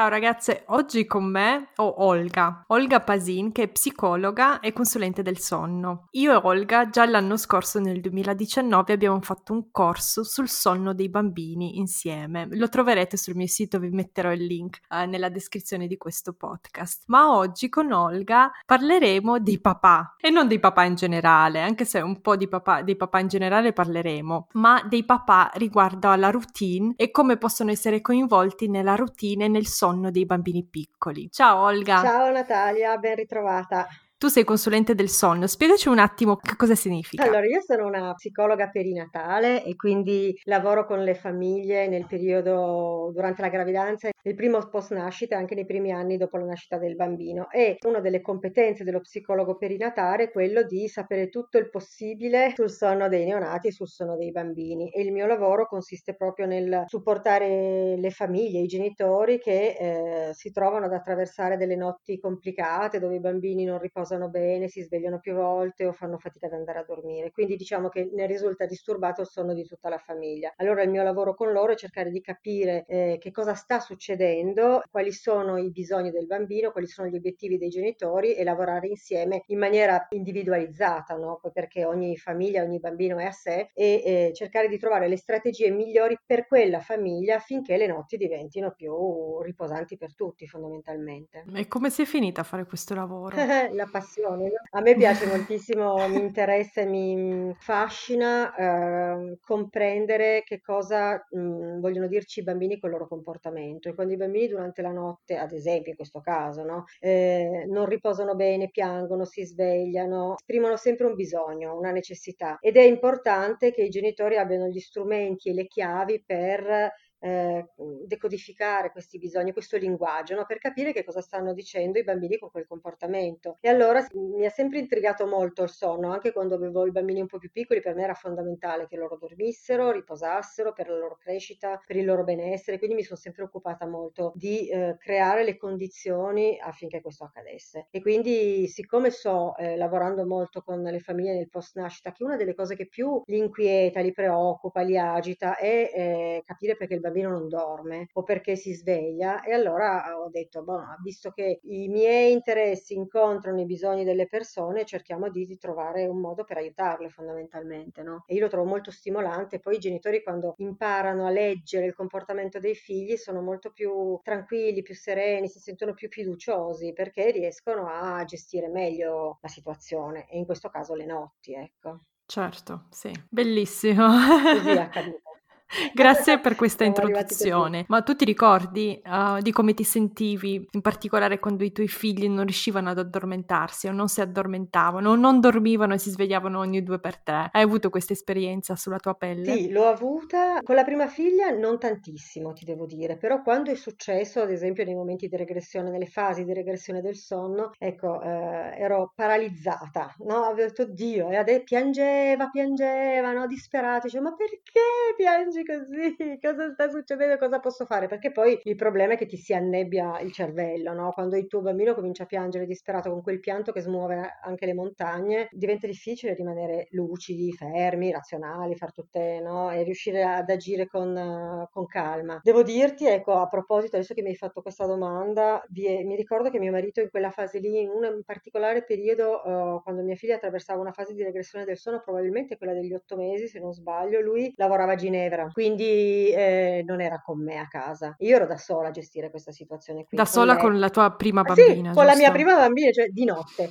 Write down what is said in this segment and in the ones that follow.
Ciao ragazze, oggi con me ho Olga, Olga Pasin che è psicologa e consulente del sonno. Io e Olga già l'anno scorso nel 2019 abbiamo fatto un corso sul sonno dei bambini insieme. Lo troverete sul mio sito, vi metterò il link eh, nella descrizione di questo podcast. Ma oggi con Olga parleremo dei papà e non dei papà in generale, anche se un po' di papà, dei papà in generale parleremo, ma dei papà riguardo alla routine e come possono essere coinvolti nella routine e nel sonno dei bambini piccoli. Ciao Olga. Ciao Natalia, ben ritrovata. Tu sei consulente del sonno, spiegaci un attimo che cosa significa. Allora, io sono una psicologa perinatale e quindi lavoro con le famiglie nel periodo durante la gravidanza, nel primo post nascita e anche nei primi anni dopo la nascita del bambino. E una delle competenze dello psicologo perinatale è quello di sapere tutto il possibile sul sonno dei neonati e sul sonno dei bambini. E il mio lavoro consiste proprio nel supportare le famiglie, i genitori che eh, si trovano ad attraversare delle notti complicate dove i bambini non riposano riposano bene, si svegliano più volte o fanno fatica ad andare a dormire. Quindi diciamo che ne risulta disturbato il sonno di tutta la famiglia. Allora il mio lavoro con loro è cercare di capire eh, che cosa sta succedendo, quali sono i bisogni del bambino, quali sono gli obiettivi dei genitori e lavorare insieme in maniera individualizzata, no? perché ogni famiglia, ogni bambino è a sé e eh, cercare di trovare le strategie migliori per quella famiglia affinché le notti diventino più riposanti per tutti fondamentalmente. E come sei finita a fare questo lavoro? la passione. A me piace moltissimo, mi interessa e mi fascina eh, comprendere che cosa mh, vogliono dirci i bambini con il loro comportamento. E quando i bambini durante la notte, ad esempio in questo caso, no, eh, non riposano bene, piangono, si svegliano, esprimono sempre un bisogno, una necessità. Ed è importante che i genitori abbiano gli strumenti e le chiavi per eh, decodificare questi bisogni, questo linguaggio, no? per capire che cosa stanno dicendo i bambini con quel comportamento. E allora mi ha sempre intrigato molto il sonno, anche quando avevo i bambini un po' più piccoli, per me era fondamentale che loro dormissero, riposassero per la loro crescita, per il loro benessere, quindi mi sono sempre occupata molto di eh, creare le condizioni affinché questo accadesse. E quindi siccome so, eh, lavorando molto con le famiglie nel post nascita, che una delle cose che più li inquieta, li preoccupa, li agita è eh, capire perché il bambino bambino non dorme o perché si sveglia e allora ho detto, boh, visto che i miei interessi incontrano i bisogni delle persone, cerchiamo di, trovare un modo per aiutarle fondamentalmente, no? E io lo trovo molto stimolante, poi i genitori quando imparano a leggere il comportamento dei figli sono molto più tranquilli, più sereni, si sentono più fiduciosi perché riescono a gestire meglio la situazione e in questo caso le notti, ecco. Certo, sì, bellissimo. Così è accaduto. Grazie per questa introduzione. Ma tu ti ricordi uh, di come ti sentivi, in particolare quando i tuoi figli non riuscivano ad addormentarsi o non si addormentavano o non dormivano e si svegliavano ogni due per tre? Hai avuto questa esperienza sulla tua pelle? Sì, l'ho avuta con la prima figlia non tantissimo, ti devo dire, però quando è successo, ad esempio nei momenti di regressione, nelle fasi di regressione del sonno, ecco, eh, ero paralizzata, no? Avevo detto Dio, e adesso piangeva, piangeva, no? Disperata, dicevo, ma perché piangi? Dici così? Cosa sta succedendo? Cosa posso fare? Perché poi il problema è che ti si annebbia il cervello, no? Quando il tuo bambino comincia a piangere disperato con quel pianto che smuove anche le montagne, diventa difficile rimanere lucidi, fermi, razionali, far tutte, no? E riuscire ad agire con, con calma. Devo dirti, ecco, a proposito, adesso che mi hai fatto questa domanda, vi, mi ricordo che mio marito in quella fase lì, in un particolare periodo, uh, quando mia figlia attraversava una fase di regressione del sonno, probabilmente quella degli otto mesi, se non sbaglio, lui lavorava a Ginevra quindi eh, non era con me a casa. Io ero da sola a gestire questa situazione qui. Da sola me. con la tua prima bambina? Sì, giusto? con la mia prima bambina, cioè di notte.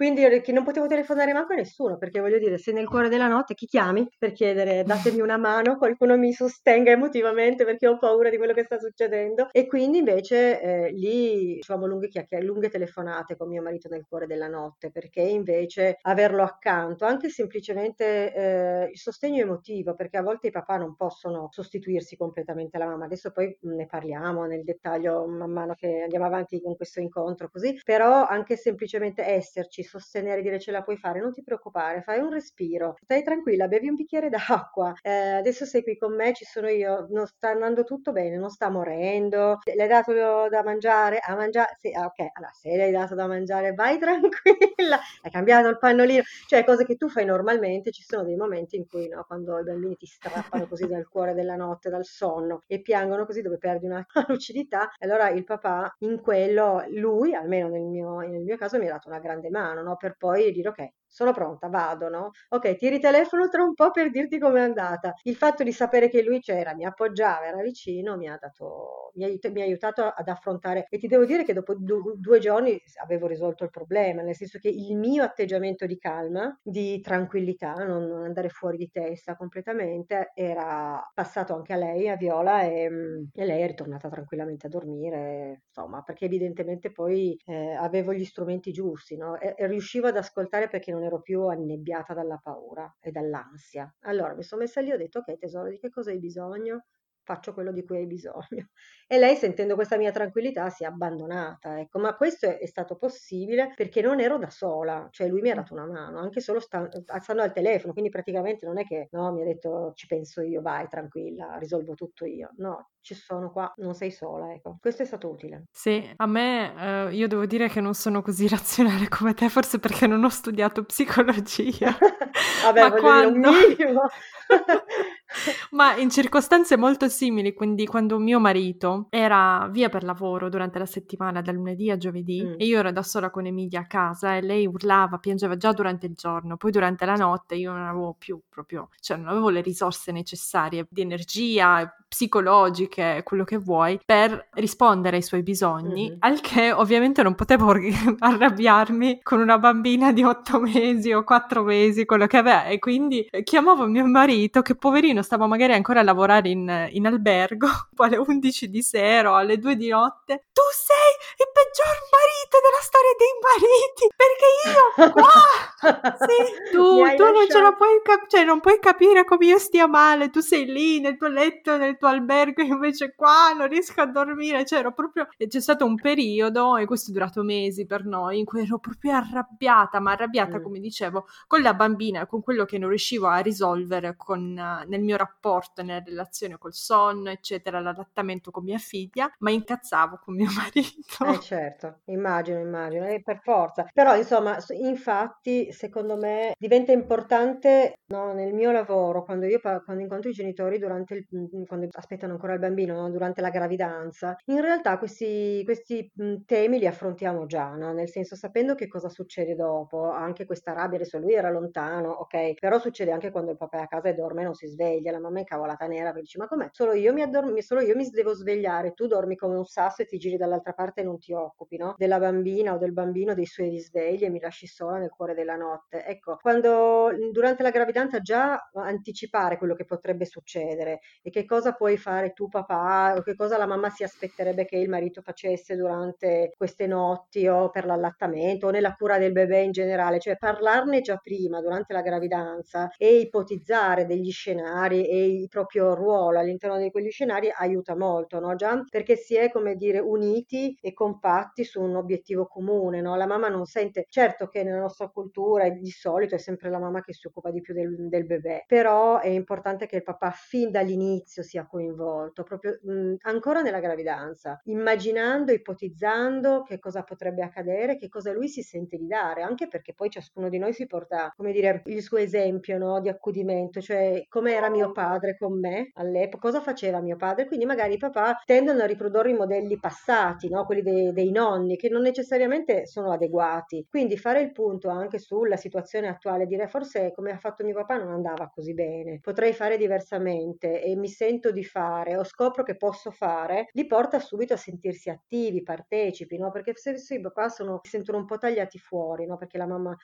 Quindi che non potevo telefonare manco a nessuno, perché voglio dire, se nel cuore della notte chi chiami per chiedere datemi una mano, qualcuno mi sostenga emotivamente perché ho paura di quello che sta succedendo. E quindi invece eh, lì facevamo lunghe chiacchiere, lunghe telefonate con mio marito nel cuore della notte, perché invece averlo accanto, anche semplicemente eh, il sostegno emotivo, perché a volte i papà non possono sostituirsi completamente alla mamma. Adesso poi ne parliamo nel dettaglio man mano che andiamo avanti con questo incontro così, però anche semplicemente esserci sostenere, dire ce la puoi fare, non ti preoccupare, fai un respiro, stai tranquilla, bevi un bicchiere d'acqua, eh, adesso sei qui con me, ci sono io, non sta andando tutto bene, non sta morendo, le hai dato da mangiare? A mangiare? Sì, ah, ok, allora se le hai dato da mangiare vai tranquilla, hai cambiato il pannolino, cioè cose che tu fai normalmente, ci sono dei momenti in cui no, quando i bambini ti strappano così dal cuore della notte, dal sonno e piangono così dove perdi una lucidità, allora il papà in quello, lui, almeno nel mio, nel mio caso, mi ha dato una grande mano, no? Per poi dire ok, sono pronta, vado, no? Ok, ti ritelefono tra un po' per dirti com'è andata. Il fatto di sapere che lui c'era, mi appoggiava, era vicino, mi ha dato, mi aiut- mi ha aiutato ad affrontare. E ti devo dire che dopo du- due giorni avevo risolto il problema, nel senso che il mio atteggiamento di calma, di tranquillità, non, non andare fuori di testa completamente, era passato anche a lei, a Viola, e, e lei è ritornata tranquillamente a dormire, insomma, perché evidentemente poi eh, avevo gli strumenti giusti, no? E, e riuscivo ad ascoltare perché non non ero più annebbiata dalla paura e dall'ansia. Allora mi sono messa lì e ho detto, ok tesoro, di che cosa hai bisogno? Faccio quello di cui hai bisogno. E lei, sentendo questa mia tranquillità, si è abbandonata, ecco. Ma questo è, è stato possibile perché non ero da sola, cioè lui mi ha dato una mano, anche solo sta, stando al telefono, quindi praticamente non è che no, mi ha detto ci penso io, vai tranquilla, risolvo tutto io. No, ci sono qua, non sei sola, ecco. Questo è stato utile. Sì, a me eh, io devo dire che non sono così razionale come te, forse perché non ho studiato psicologia. Vabbè, Ma quando... dire un minimo. Ma in circostanze molto simili, quindi quando mio marito era via per lavoro durante la settimana, da lunedì a giovedì, mm. e io ero da sola con Emilia a casa e lei urlava, piangeva già durante il giorno, poi durante la notte io non avevo più proprio, cioè non avevo le risorse necessarie di energia, psicologiche, quello che vuoi, per rispondere ai suoi bisogni, mm-hmm. al che ovviamente non potevo arrabbiarmi con una bambina di otto mesi o quattro mesi, quello che aveva, e quindi chiamavo mio marito che poverino stava magari ancora a lavorare in, in albergo, alle 11 di sera o alle 2 di notte, tu sei il peggior marito della storia dei mariti, perché io qua, sì, tu, tu non ce la puoi, cap- cioè non puoi capire come io stia male, tu sei lì nel tuo letto, nel tuo albergo, invece qua non riesco a dormire, cioè ero proprio, c'è stato un periodo, e questo è durato mesi per noi, in cui ero proprio arrabbiata, ma arrabbiata, mm. come dicevo, con la bambina, con quello che non riuscivo a risolvere con, nel mio rapporto, nella relazione col sonno, eccetera, l'adattamento con mia figlia, ma incazzavo con mio marito. Eh certo, immagino, immagino, e per forza. Però insomma, infatti, secondo me diventa importante no, nel mio lavoro, quando io quando incontro i genitori durante il, quando aspettano ancora il bambino no? durante la gravidanza, in realtà questi, questi temi li affrontiamo già, no? nel senso sapendo che cosa succede dopo, anche questa rabbia, adesso lui era lontano, ok, però succede anche quando il papà è a casa e dorme e non si sveglia, la mamma è incavolata nera perché dice ma com'è? Solo io mi addormi, solo io mi devo svegliare, tu dormi come un sasso e ti giri dall'altra parte e non ti occupi, no? Della bambina o del bambino, dei suoi risvegli e mi lasci sola nel cuore della notte. Ecco, quando durante la gravidanza già anticipare quello che potrebbe succedere e che cosa puoi fare tu papà o che cosa la mamma si aspetterebbe che il marito facesse durante queste notti o per l'allattamento o nella cura del bebè in generale, cioè parlarne già prima durante la gravidanza e ipotizzare degli scenari e il proprio ruolo all'interno di quegli scenari aiuta molto, no? Già perché si è come dire uniti e compatti su un obiettivo comune, no? La mamma non sente, certo che nella nostra cultura di solito è sempre la mamma che si occupa di più del, del bebè, però è importante che il papà fin dall'inizio sia coinvolto, proprio mh, ancora nella gravidanza, immaginando, ipotizzando che cosa potrebbe accadere, che cosa lui si sente di dare, anche perché poi ciascuno di noi si porta, come dire, il suo esempio no, di accudimento, cioè come era mio padre con me all'epoca, cosa faceva mio padre, quindi magari i papà tendono a riprodurre i modelli passati, no, quelli dei, dei nonni, che non necessariamente sono adeguati. Quindi fare il punto anche sulla situazione attuale, dire forse come ha fatto mio papà non andava così bene, potrei fare diversamente e mi sento di fare o scopro che posso fare, li porta subito a sentirsi attivi, partecipi, no? Perché se, se i papà sono, si sentono un po' tagliati fuori, no? Perché la mamma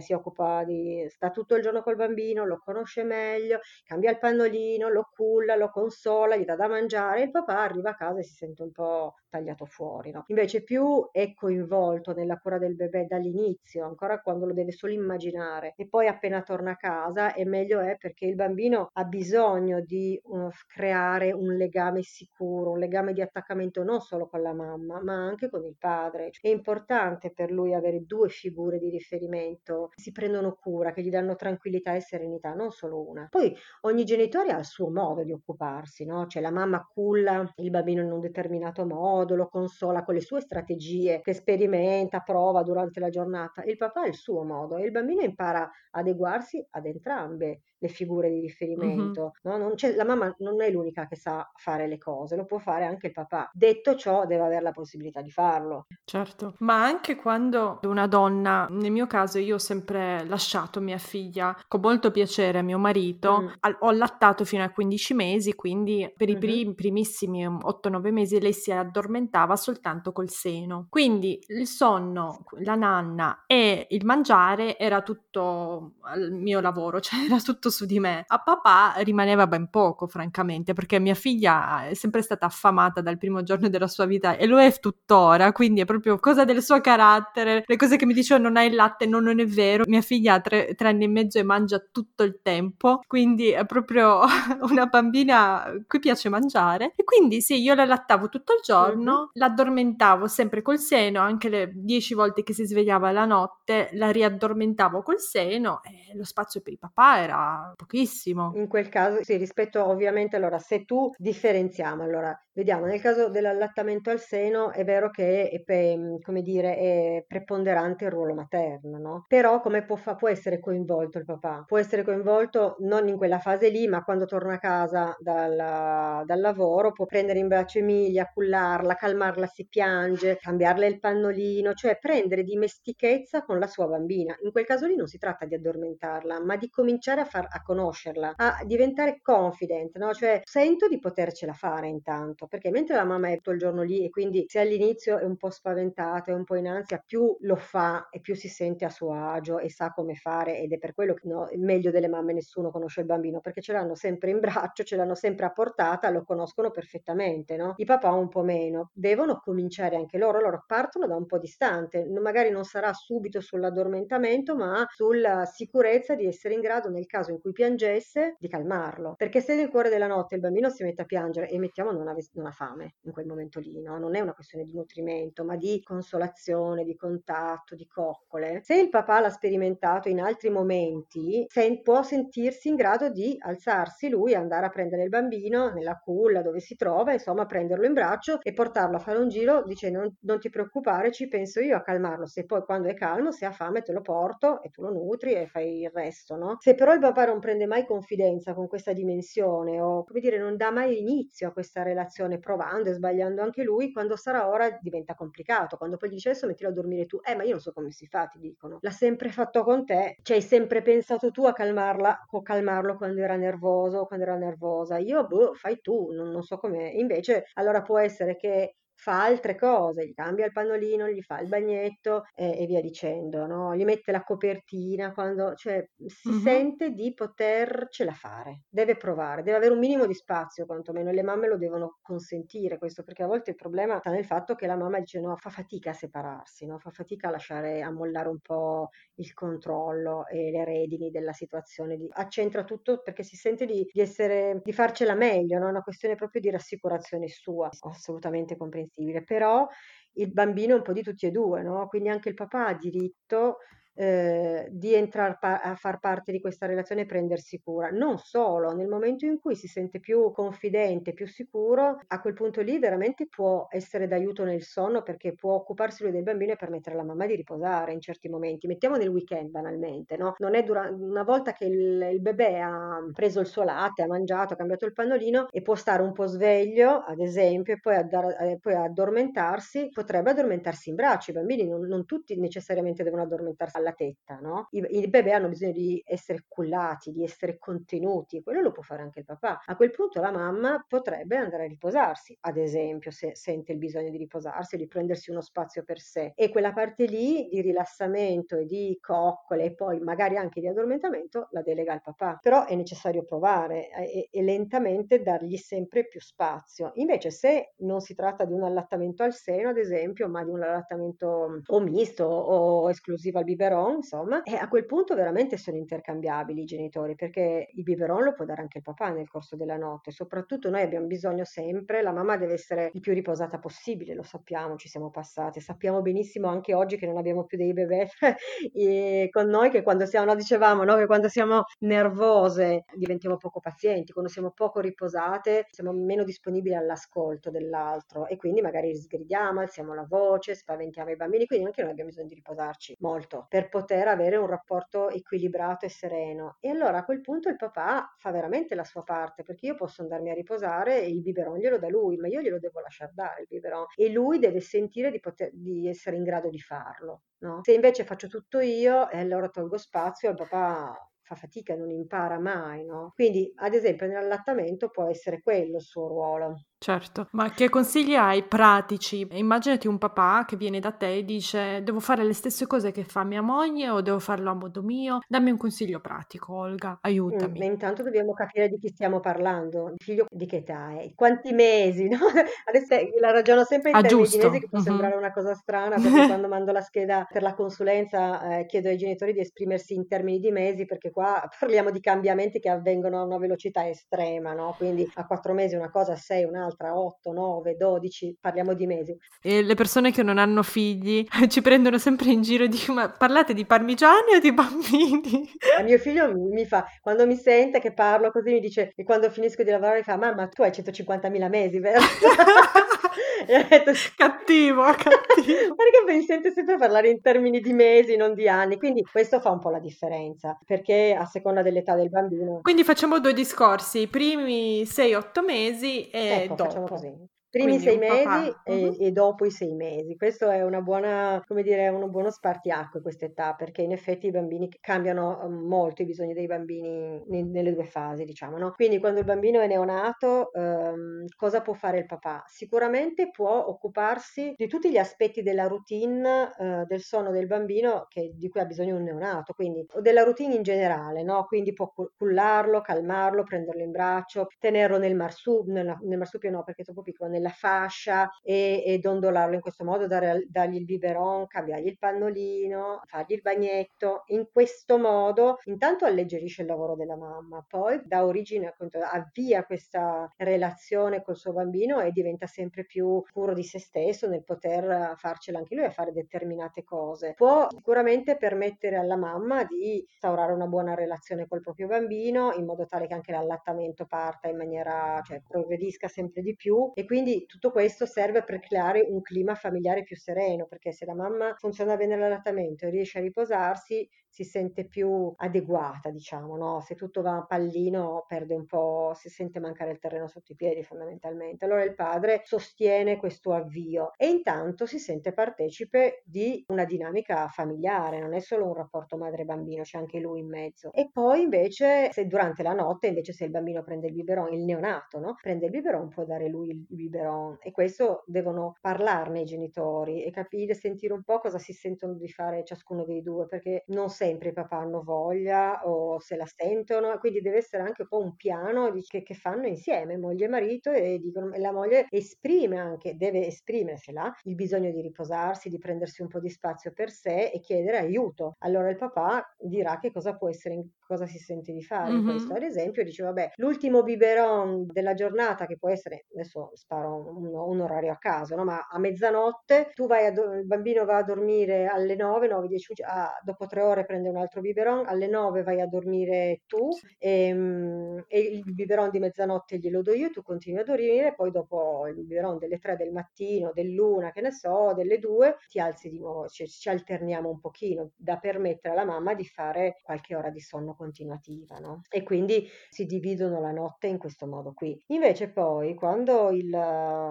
si occupa di, sta tutto il giorno col bambino, lo conosce meglio, cambia cambia il pannolino, lo culla, lo consola, gli dà da mangiare, il papà arriva a casa e si sente un po' tagliato fuori, no? Invece più è coinvolto nella cura del bebè dall'inizio, ancora quando lo deve solo immaginare e poi appena torna a casa e meglio è perché il bambino ha bisogno di uh, creare un legame sicuro, un legame di attaccamento non solo con la mamma, ma anche con il padre. È importante per lui avere due figure di riferimento che si prendono cura, che gli danno tranquillità e serenità, non solo una. Poi ogni genitore ha il suo modo di occuparsi, no? Cioè la mamma culla il bambino in un determinato modo, lo consola con le sue strategie, che sperimenta, prova durante la giornata. Il papà ha il suo modo e il bambino impara a adeguarsi ad entrambe le figure di riferimento. Mm-hmm. No? la mamma non è l'unica che sa fare le cose, lo può fare anche il papà. Detto ciò, deve avere la possibilità di farlo. Certo, ma anche quando una donna, nel mio caso io ho sempre lasciato mia figlia con molto piacere a mio marito, mm. ho lattato fino a 15 mesi, quindi per i prim- primissimi 8-9 mesi lei si addormentava soltanto col seno. Quindi il sonno, la nanna e il mangiare era tutto il mio lavoro, cioè era tutto tutto su di me. A papà rimaneva ben poco, francamente, perché mia figlia è sempre stata affamata dal primo giorno della sua vita e lo è tuttora, quindi è proprio cosa del suo carattere. Le cose che mi diceva non hai il latte, no, non è vero. Mia figlia ha tre, tre anni e mezzo e mangia tutto il tempo, quindi è proprio una bambina cui piace mangiare. E quindi sì, io la lattavo tutto il giorno, mm-hmm. l'addormentavo sempre col seno, anche le dieci volte che si svegliava la notte, la riaddormentavo col seno e lo spazio per il papà era pochissimo. In quel caso, sì, rispetto ovviamente, allora, se tu differenziamo, allora, vediamo, nel caso dell'allattamento al seno è vero che è, come dire, è preponderante il ruolo materno, no? Però come può, fa, può essere coinvolto il papà? Può essere coinvolto non in quella fase lì, ma quando torna a casa dal, dal lavoro, può prendere in braccio Emilia, cullarla, calmarla se piange, cambiarle il pannolino, cioè prendere dimestichezza con la sua bambina. In quel caso lì non si tratta di addormentarla, ma di cominciare a far a conoscerla, a diventare confident, no? Cioè sento di potercela fare intanto, perché mentre la mamma è tutto il giorno lì e quindi se all'inizio è un po' spaventata, è un po' in ansia, più lo fa e più si sente a suo agio e sa come fare ed è per quello che no, meglio delle mamme nessuno conosce il bambino, perché ce l'hanno sempre in braccio, ce l'hanno sempre a portata, lo conoscono perfettamente, no? I papà un po' meno, devono cominciare anche loro, loro partono da un po' distante, magari non sarà subito sull'addormentamento, ma sulla sicurezza di essere in grado nel caso in cui piangesse, di calmarlo. Perché se nel cuore della notte il bambino si mette a piangere e mettiamo non ha, non ha fame in quel momento lì, no? non è una questione di nutrimento, ma di consolazione, di contatto, di coccole. Se il papà l'ha sperimentato in altri momenti, sen- può sentirsi in grado di alzarsi lui, andare a prendere il bambino nella culla dove si trova, insomma, prenderlo in braccio e portarlo a fare un giro dicendo non, non ti preoccupare, ci penso io a calmarlo. Se poi quando è calmo, se ha fame, te lo porto e tu lo nutri e fai il resto, no? Se però il papà non prende mai confidenza con questa dimensione o, come dire, non dà mai inizio a questa relazione provando e sbagliando anche lui, quando sarà ora diventa complicato. Quando poi gli dice adesso mettilo a dormire tu, eh ma io non so come si fa, ti dicono. L'ha sempre fatto con te, ci hai sempre pensato tu a calmarla o calmarlo quando era nervoso o quando era nervosa. Io, boh, fai tu, non, non so come. Invece, allora può essere che fa altre cose, gli cambia il pannolino, gli fa il bagnetto e, e via dicendo, no? gli mette la copertina, quando, cioè, si uh-huh. sente di potercela fare, deve provare, deve avere un minimo di spazio quantomeno, le mamme lo devono consentire questo, perché a volte il problema sta nel fatto che la mamma dice no, fa fatica a separarsi, no? fa fatica a lasciare, a mollare un po' il controllo e le redini della situazione, di, accentra tutto perché si sente di, di essere, di farcela meglio, no? è una questione proprio di rassicurazione sua, assolutamente comprensibile comprensibile, però il bambino è un po' di tutti e due, no? Quindi anche il papà ha diritto eh, di entrare a far parte di questa relazione e prendersi cura. Non solo, nel momento in cui si sente più confidente, più sicuro, a quel punto lì veramente può essere d'aiuto nel sonno perché può occuparsi lui del bambino e permettere alla mamma di riposare in certi momenti. Mettiamo nel weekend banalmente, no? Non è dura- una volta che il, il bebè ha preso il suo latte, ha mangiato, ha cambiato il pannolino e può stare un po' sveglio, ad esempio, e poi, addar- eh, poi addormentarsi, potrebbe addormentarsi in braccio. I bambini non, non tutti necessariamente devono addormentarsi alla la tetta, no? I, I bebè hanno bisogno di essere cullati, di essere contenuti, quello lo può fare anche il papà. A quel punto la mamma potrebbe andare a riposarsi, ad esempio, se sente il bisogno di riposarsi, di prendersi uno spazio per sé. E quella parte lì di rilassamento e di coccole e poi magari anche di addormentamento la delega al papà. Però è necessario provare eh, e, e lentamente dargli sempre più spazio. Invece se non si tratta di un allattamento al seno, ad esempio, ma di un allattamento o misto o esclusivo al biberon, insomma, e a quel punto veramente sono intercambiabili i genitori perché il biberon lo può dare anche il papà nel corso della notte. Soprattutto noi abbiamo bisogno sempre, la mamma deve essere il più riposata possibile, lo sappiamo, ci siamo passati, sappiamo benissimo anche oggi che non abbiamo più dei bebè con noi che quando siamo, no, dicevamo, no, che quando siamo nervose diventiamo poco pazienti, quando siamo poco riposate siamo meno disponibili all'ascolto dell'altro e quindi magari sgridiamo, alziamo la voce, spaventiamo i bambini, quindi anche noi abbiamo bisogno di riposarci molto per poter avere un rapporto equilibrato e sereno. E allora a quel punto il papà fa veramente la sua parte, perché io posso andarmi a riposare e il biberon glielo dà lui, ma io glielo devo lasciare dare il biberon e lui deve sentire di, poter, di essere in grado di farlo. No? Se invece faccio tutto io e allora tolgo spazio, il papà fa fatica, non impara mai, no? Quindi, ad esempio, nell'allattamento può essere quello il suo ruolo. Certo, ma che consigli hai pratici? Immaginati un papà che viene da te e dice devo fare le stesse cose che fa mia moglie o devo farlo a modo mio. Dammi un consiglio pratico, Olga, mm, aiutami. Mm, intanto dobbiamo capire di chi stiamo parlando, il figlio di che età è, quanti mesi, no? Adesso la ragiono sempre in ah, termini giusto. mesi che può mm-hmm. sembrare una cosa strana perché quando mando la scheda per la consulenza eh, chiedo ai genitori di esprimersi in termini di mesi perché qua parliamo di cambiamenti che avvengono a una velocità estrema, no? Quindi a quattro mesi una cosa, a sei un'altra un'altra 8, 9, 12, parliamo di mesi. E le persone che non hanno figli ci prendono sempre in giro e dicono ma parlate di parmigiani o di bambini? A mio figlio mi fa, quando mi sente che parlo così mi dice, e quando finisco di lavorare mi fa mamma tu hai 150.000 mesi, vero? e ho detto cattivo, cattivo. Perché mi sente sempre parlare in termini di mesi, non di anni, quindi questo fa un po' la differenza, perché a seconda dell'età del bambino. Quindi facciamo due discorsi, i primi 6-8 mesi e ecco, dopo. Facciamo primi sei mesi e, uh-huh. e, dopo i sei mesi. Questo è una buona, come dire, uno buono spartiacque questa età, perché in effetti i bambini cambiano uhm, molto i bisogni dei bambini nelle due fasi, diciamo, no? Quindi quando il bambino è neonato, um, cosa può fare il papà? Sicuramente può occuparsi di tutti gli aspetti della routine uh, del sonno del bambino che, di cui ha bisogno un neonato, quindi o della routine in generale, no? Quindi può cullarlo, calmarlo, prenderlo in braccio, tenerlo nel marsupio, nel marsupio no, perché è troppo piccolo, nella fascia e, e dondolarlo in questo modo, dare, dargli il biberon, cambiargli il pannolino, fargli il bagnetto. In questo modo intanto alleggerisce il lavoro della mamma, poi dà origine, avvia questa relazione col suo bambino e diventa sempre più sicuro di se stesso nel poter farcela anche lui a fare determinate cose. Può sicuramente permettere alla mamma di instaurare una buona relazione col proprio bambino in modo tale che anche l'allattamento parta in maniera, cioè progredisca sempre di più e quindi quindi tutto questo serve per creare un clima familiare più sereno, perché se la mamma funziona bene l'allattamento e riesce a riposarsi, si sente più adeguata, diciamo, no? Se tutto va a pallino perde un po', si sente mancare il terreno sotto i piedi fondamentalmente. Allora il padre sostiene questo avvio e intanto si sente partecipe di una dinamica familiare, non è solo un rapporto madre-bambino, c'è anche lui in mezzo. E poi invece, se durante la notte, invece se il bambino prende il biberon, il neonato, no? Prende il biberon, può dare lui il biberon e questo devono parlarne i genitori e capire, sentire un po' cosa si sentono di fare ciascuno dei due, perché non sempre i papà hanno voglia o se la sentono, quindi deve essere anche un po' un piano di, che, che, fanno insieme, moglie e marito, e, dicono, e la moglie esprime anche, deve esprimersela, il bisogno di riposarsi, di prendersi un po' di spazio per sé e chiedere aiuto. Allora il papà dirà che cosa può essere, cosa si sente di fare mm-hmm. questo. Ad esempio dice, vabbè, l'ultimo biberon della giornata che può essere, adesso sparo un, un orario a caso, no? ma a mezzanotte tu vai a, il bambino va a dormire alle 9, 9, 10, ah, dopo tre ore prende un altro biberon, alle 9 vai a dormire tu e, ehm, e, il biberon di mezzanotte glielo do io, tu continui a dormire, poi dopo il biberon delle 3 del mattino, dell'una, che ne so, delle 2, ti alzi di nuovo, cioè, ci alterniamo un pochino da permettere alla mamma di fare qualche ora di sonno continuativa, no? E quindi si dividono la notte in questo modo qui. Invece poi quando il,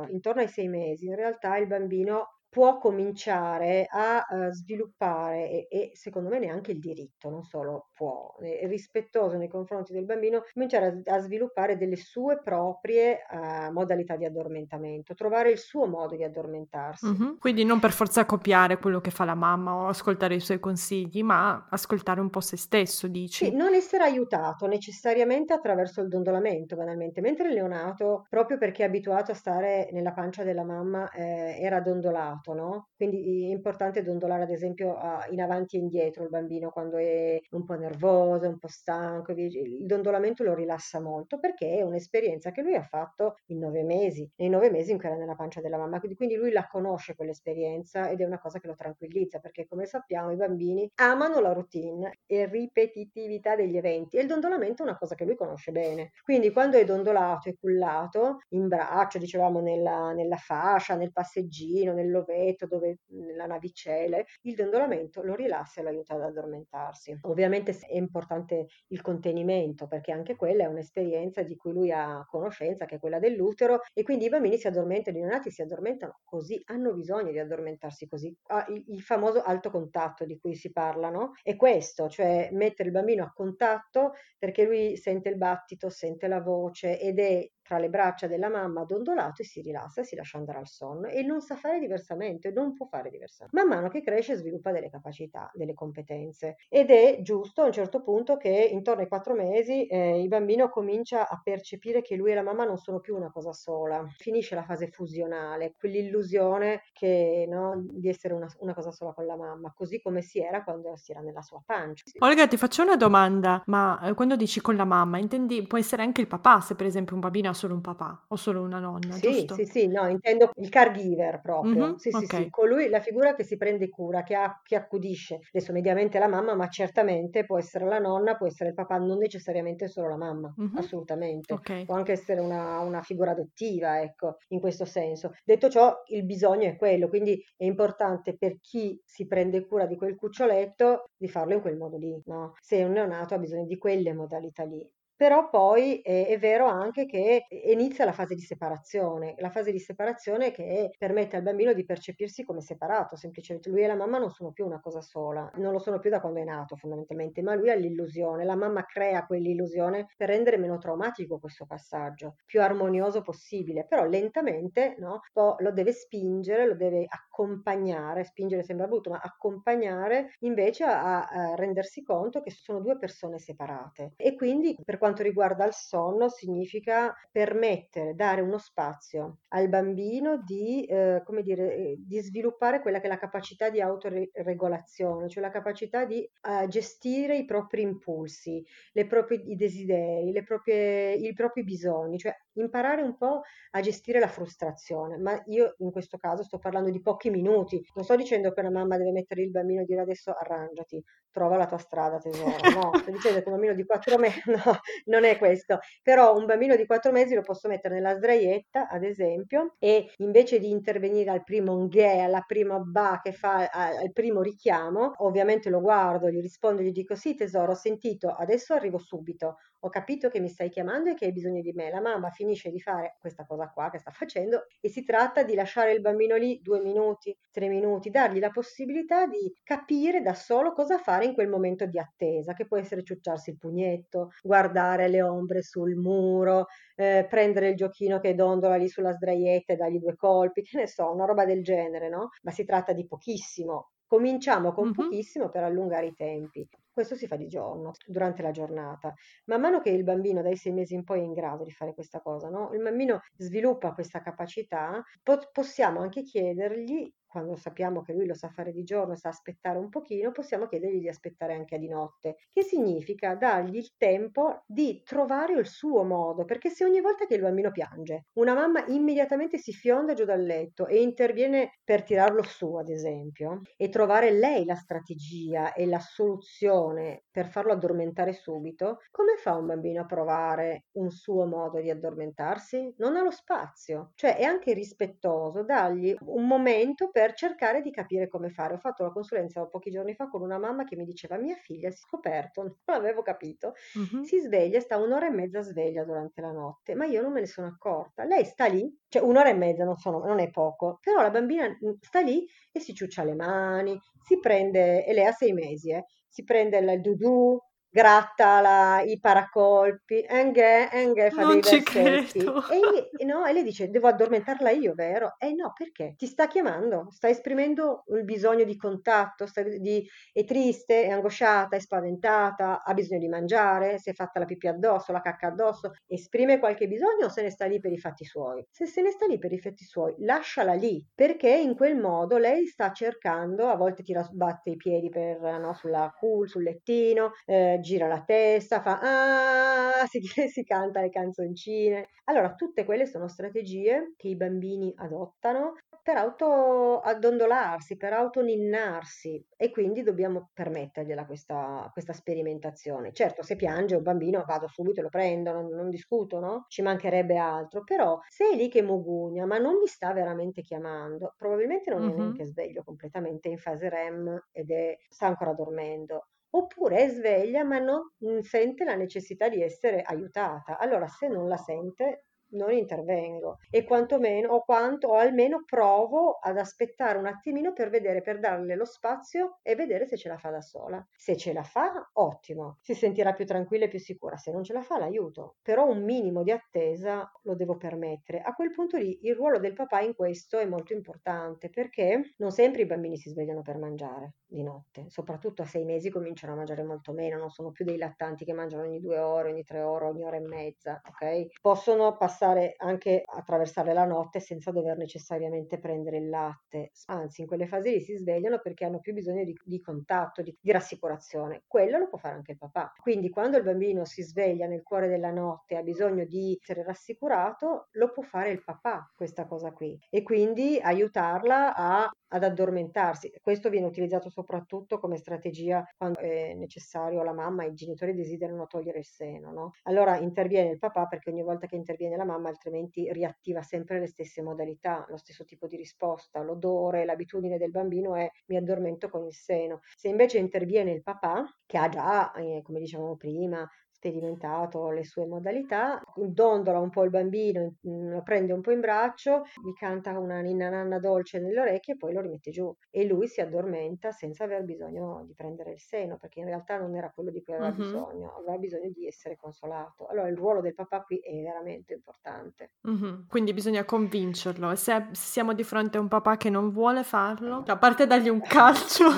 intorno ai sei mesi in realtà il bambino può cominciare a uh, sviluppare e, e, secondo me neanche il diritto, non solo può, è rispettoso nei confronti del bambino, cominciare a, a sviluppare delle sue proprie uh, modalità di addormentamento, trovare il suo modo di addormentarsi. Mm-hmm. Quindi non per forza copiare quello che fa la mamma o ascoltare i suoi consigli, ma ascoltare un po' se stesso, dici? Sì, non essere aiutato necessariamente attraverso il dondolamento, banalmente, mentre il neonato, proprio perché è abituato a stare nella pancia della mamma, eh, era dondolato lato, no? Quindi è importante dondolare ad esempio in avanti e indietro il bambino quando è un po' nervoso, un po' stanco. Il dondolamento lo rilassa molto perché è un'esperienza che lui ha fatto in nove mesi, nei nove mesi in cui era nella pancia della mamma. Quindi lui la conosce quell'esperienza ed è una cosa che lo tranquillizza perché come sappiamo i bambini amano la routine e ripetitività degli eventi e il dondolamento è una cosa che lui conosce bene. Quindi quando è dondolato e cullato in braccio, dicevamo nella, nella fascia, nel passeggino, nell'overe, letto, dove, nella navicelle, il dondolamento lo rilassa e lo aiuta ad addormentarsi. Ovviamente è importante il contenimento perché anche quella è un'esperienza di cui lui ha conoscenza, che è quella dell'utero e quindi i bambini si addormentano, i neonati si addormentano così, hanno bisogno di addormentarsi così. Ah, il, il famoso alto contatto di cui si parla, no? È questo, cioè mettere il bambino a contatto perché lui sente il battito, sente la voce ed è tra le braccia della mamma dondolato e si rilassa si lascia andare al sonno e non sa fare diversamente, non può fare diversamente. Man mano che cresce sviluppa delle capacità, delle competenze ed è giusto a un certo punto che intorno ai quattro mesi eh, il bambino comincia a percepire che lui e la mamma non sono più una cosa sola, finisce la fase fusionale, quell'illusione che, no, di essere una, una cosa sola con la mamma, così come si era quando si era nella sua pancia. Olga ti faccio una domanda, ma eh, quando dici con la mamma intendi può essere anche il papà se per esempio un bambino ha solo un papà o solo una nonna, Sì, giusto? sì, sì, no, intendo il caregiver proprio. Mhm, Sì, sì, sì, colui, la figura che si prende cura, che, ha- che accudisce. Adesso mediamente la mamma, ma certamente può essere la nonna, può essere il papà, non necessariamente solo la mamma, Mhm, assolutamente. ok. Può anche essere una, una figura adottiva, ecco, in questo senso. Detto ciò, il bisogno è quello, quindi è importante per chi si prende cura di quel cuccioletto di farlo in quel modo lì, no? Se un neonato ha bisogno di quelle modalità lì. Però poi è, è vero anche che inizia la fase di separazione, la fase di separazione che permette al bambino di percepirsi come separato, semplicemente. Lui e la mamma non sono più una cosa sola, non lo sono più da quando è nato fondamentalmente, ma lui ha l'illusione, la mamma crea quell'illusione per rendere meno traumatico questo passaggio, più armonioso possibile, però lentamente no, lo deve spingere, lo deve accompagnare, spingere sembra brutto, ma accompagnare invece a, a rendersi conto che sono due persone separate. E quindi per quanto quanto riguarda il sonno significa permettere, dare uno spazio al bambino di, eh, come dire, eh, di sviluppare quella che è la capacità di autoregolazione, cioè la capacità di uh, gestire i propri impulsi, le proprie, i desideri, le proprie, i propri bisogni, cioè imparare un po' a gestire la frustrazione. Ma io in questo caso sto parlando di pochi minuti, non sto dicendo che una mamma deve mettere il bambino e dire adesso arrangiati, trova la tua strada tesoro, no, sto dicendo che un bambino di quattro mesi, no, non è questo, però un bambino di quattro mesi lo posso mettere nella sdraietta, ad esempio, e invece di intervenire al primo nghe, alla prima ba che fa al primo richiamo, ovviamente lo guardo, gli rispondo, gli dico sì tesoro, ho sentito, adesso arrivo subito, ho capito che mi stai chiamando e che hai bisogno di me. La mamma finisce di fare questa cosa qua che sta facendo e si tratta di lasciare il bambino lì due minuti, tre minuti, dargli la possibilità di capire da solo cosa fare in quel momento di attesa, che può essere ciucciarsi il pugnetto, guardare le ombre sul muro, eh, prendere il giochino che dondola lì sulla sdraietta e dargli due colpi, che ne so, una roba del genere, no? Ma si tratta di pochissimo. Cominciamo con pochissimo per allungare i tempi. Questo si fa di giorno, durante la giornata. Man mano che il bambino dai sei mesi in poi è in grado di fare questa cosa, no? Il bambino sviluppa questa capacità, po- possiamo anche chiedergli quando sappiamo che lui lo sa fare di giorno, sa aspettare un pochino, possiamo chiedergli di aspettare anche di notte, che significa? Dargli il tempo di trovare il suo modo, perché se ogni volta che il bambino piange, una mamma immediatamente si fionda giù dal letto e interviene per tirarlo su, ad esempio, e trovare lei la strategia e la soluzione per farlo addormentare subito, come fa un bambino a provare un suo modo di addormentarsi? Non ha lo spazio, cioè è anche rispettoso dargli un momento per cercare di capire come fare. Ho fatto la consulenza pochi giorni fa con una mamma che mi diceva mia figlia si è scoperto, non l'avevo capito, mm-hmm. si sveglia, sta un'ora e mezza sveglia durante la notte, ma io non me ne sono accorta. Lei sta lì, cioè un'ora e mezza non, sono, non è poco, però la bambina sta lì e si ciuccia le mani, si prende, e lei ha sei mesi, eh, si prende il dudù, gratta la, i paracolpi, enghe, enghe fa non dei versetti. E, no, e lei dice, devo addormentarla io, vero? E no, perché? Ti sta chiamando, sta esprimendo il bisogno di contatto, sta, di, è triste, è angosciata, è spaventata, ha bisogno di mangiare, si è fatta la pipì addosso, la cacca addosso, esprime qualche bisogno o se ne sta lì per i fatti suoi? Se se ne sta lì per i fatti suoi, lasciala lì, perché in quel modo lei sta cercando, a volte ti batte i piedi per, no, sulla cool, sul lettino, eh, gira la testa, fa ah, si, si canta le canzoncine. Allora, tutte quelle sono strategie che i bambini adottano per auto-addondolarsi, per autoninnarsi e quindi dobbiamo permettergliela questa, questa sperimentazione. Certo, se piange un bambino vado subito, lo prendo, non, non discuto, no? Ci mancherebbe altro, però se è lì che mugugna ma non mi sta veramente chiamando, probabilmente non è mm-hmm. neanche sveglio completamente in fase REM ed è, sta ancora dormendo oppure è sveglia ma non sente la necessità di essere aiutata. Allora, se non la sente, non intervengo e quantomeno o quanto o almeno provo ad aspettare un attimino per vedere per darle lo spazio e vedere se ce la fa da sola. Se ce la fa ottimo. Si sentirà più tranquilla e più sicura. Se non ce la fa l'aiuto. Però un minimo di attesa lo devo permettere. A quel punto lì il ruolo del papà in questo è molto importante perché non sempre i bambini si svegliano per mangiare di notte. Soprattutto a sei mesi cominciano a mangiare molto meno non sono più dei lattanti che mangiano ogni due ore ogni tre ore ogni ora e mezza ok? Possono passare passare anche attraversare la notte senza dover necessariamente prendere il latte. Anzi, in quelle fasi lì si svegliano perché hanno più bisogno di, di contatto, di, di rassicurazione. Quello lo può fare anche il papà. Quindi quando il bambino si sveglia nel cuore della notte e ha bisogno di essere rassicurato, lo può fare il papà questa cosa qui. E quindi aiutarla a ad addormentarsi. Questo viene utilizzato soprattutto come strategia quando è necessario la mamma e i genitori desiderano togliere il seno. No? Allora interviene il papà perché ogni volta che interviene la mamma altrimenti riattiva sempre le stesse modalità, lo stesso tipo di risposta, l'odore, l'abitudine del bambino è mi addormento con il seno. Se invece interviene il papà, che ha già, eh, come dicevamo prima, sperimentato le sue modalità, dondola un po' il bambino, mm, lo prende un po' in braccio, gli canta una ninna nanna dolce nelle orecchie e poi lo rimette giù e lui si addormenta senza aver bisogno di prendere il seno perché in realtà non era quello di cui aveva uh-huh. bisogno, aveva bisogno di essere consolato. Allora il ruolo del papà qui è veramente importante. Uh-huh. Quindi bisogna convincerlo. Se siamo di fronte a un papà che non vuole farlo, a parte dargli un calcio.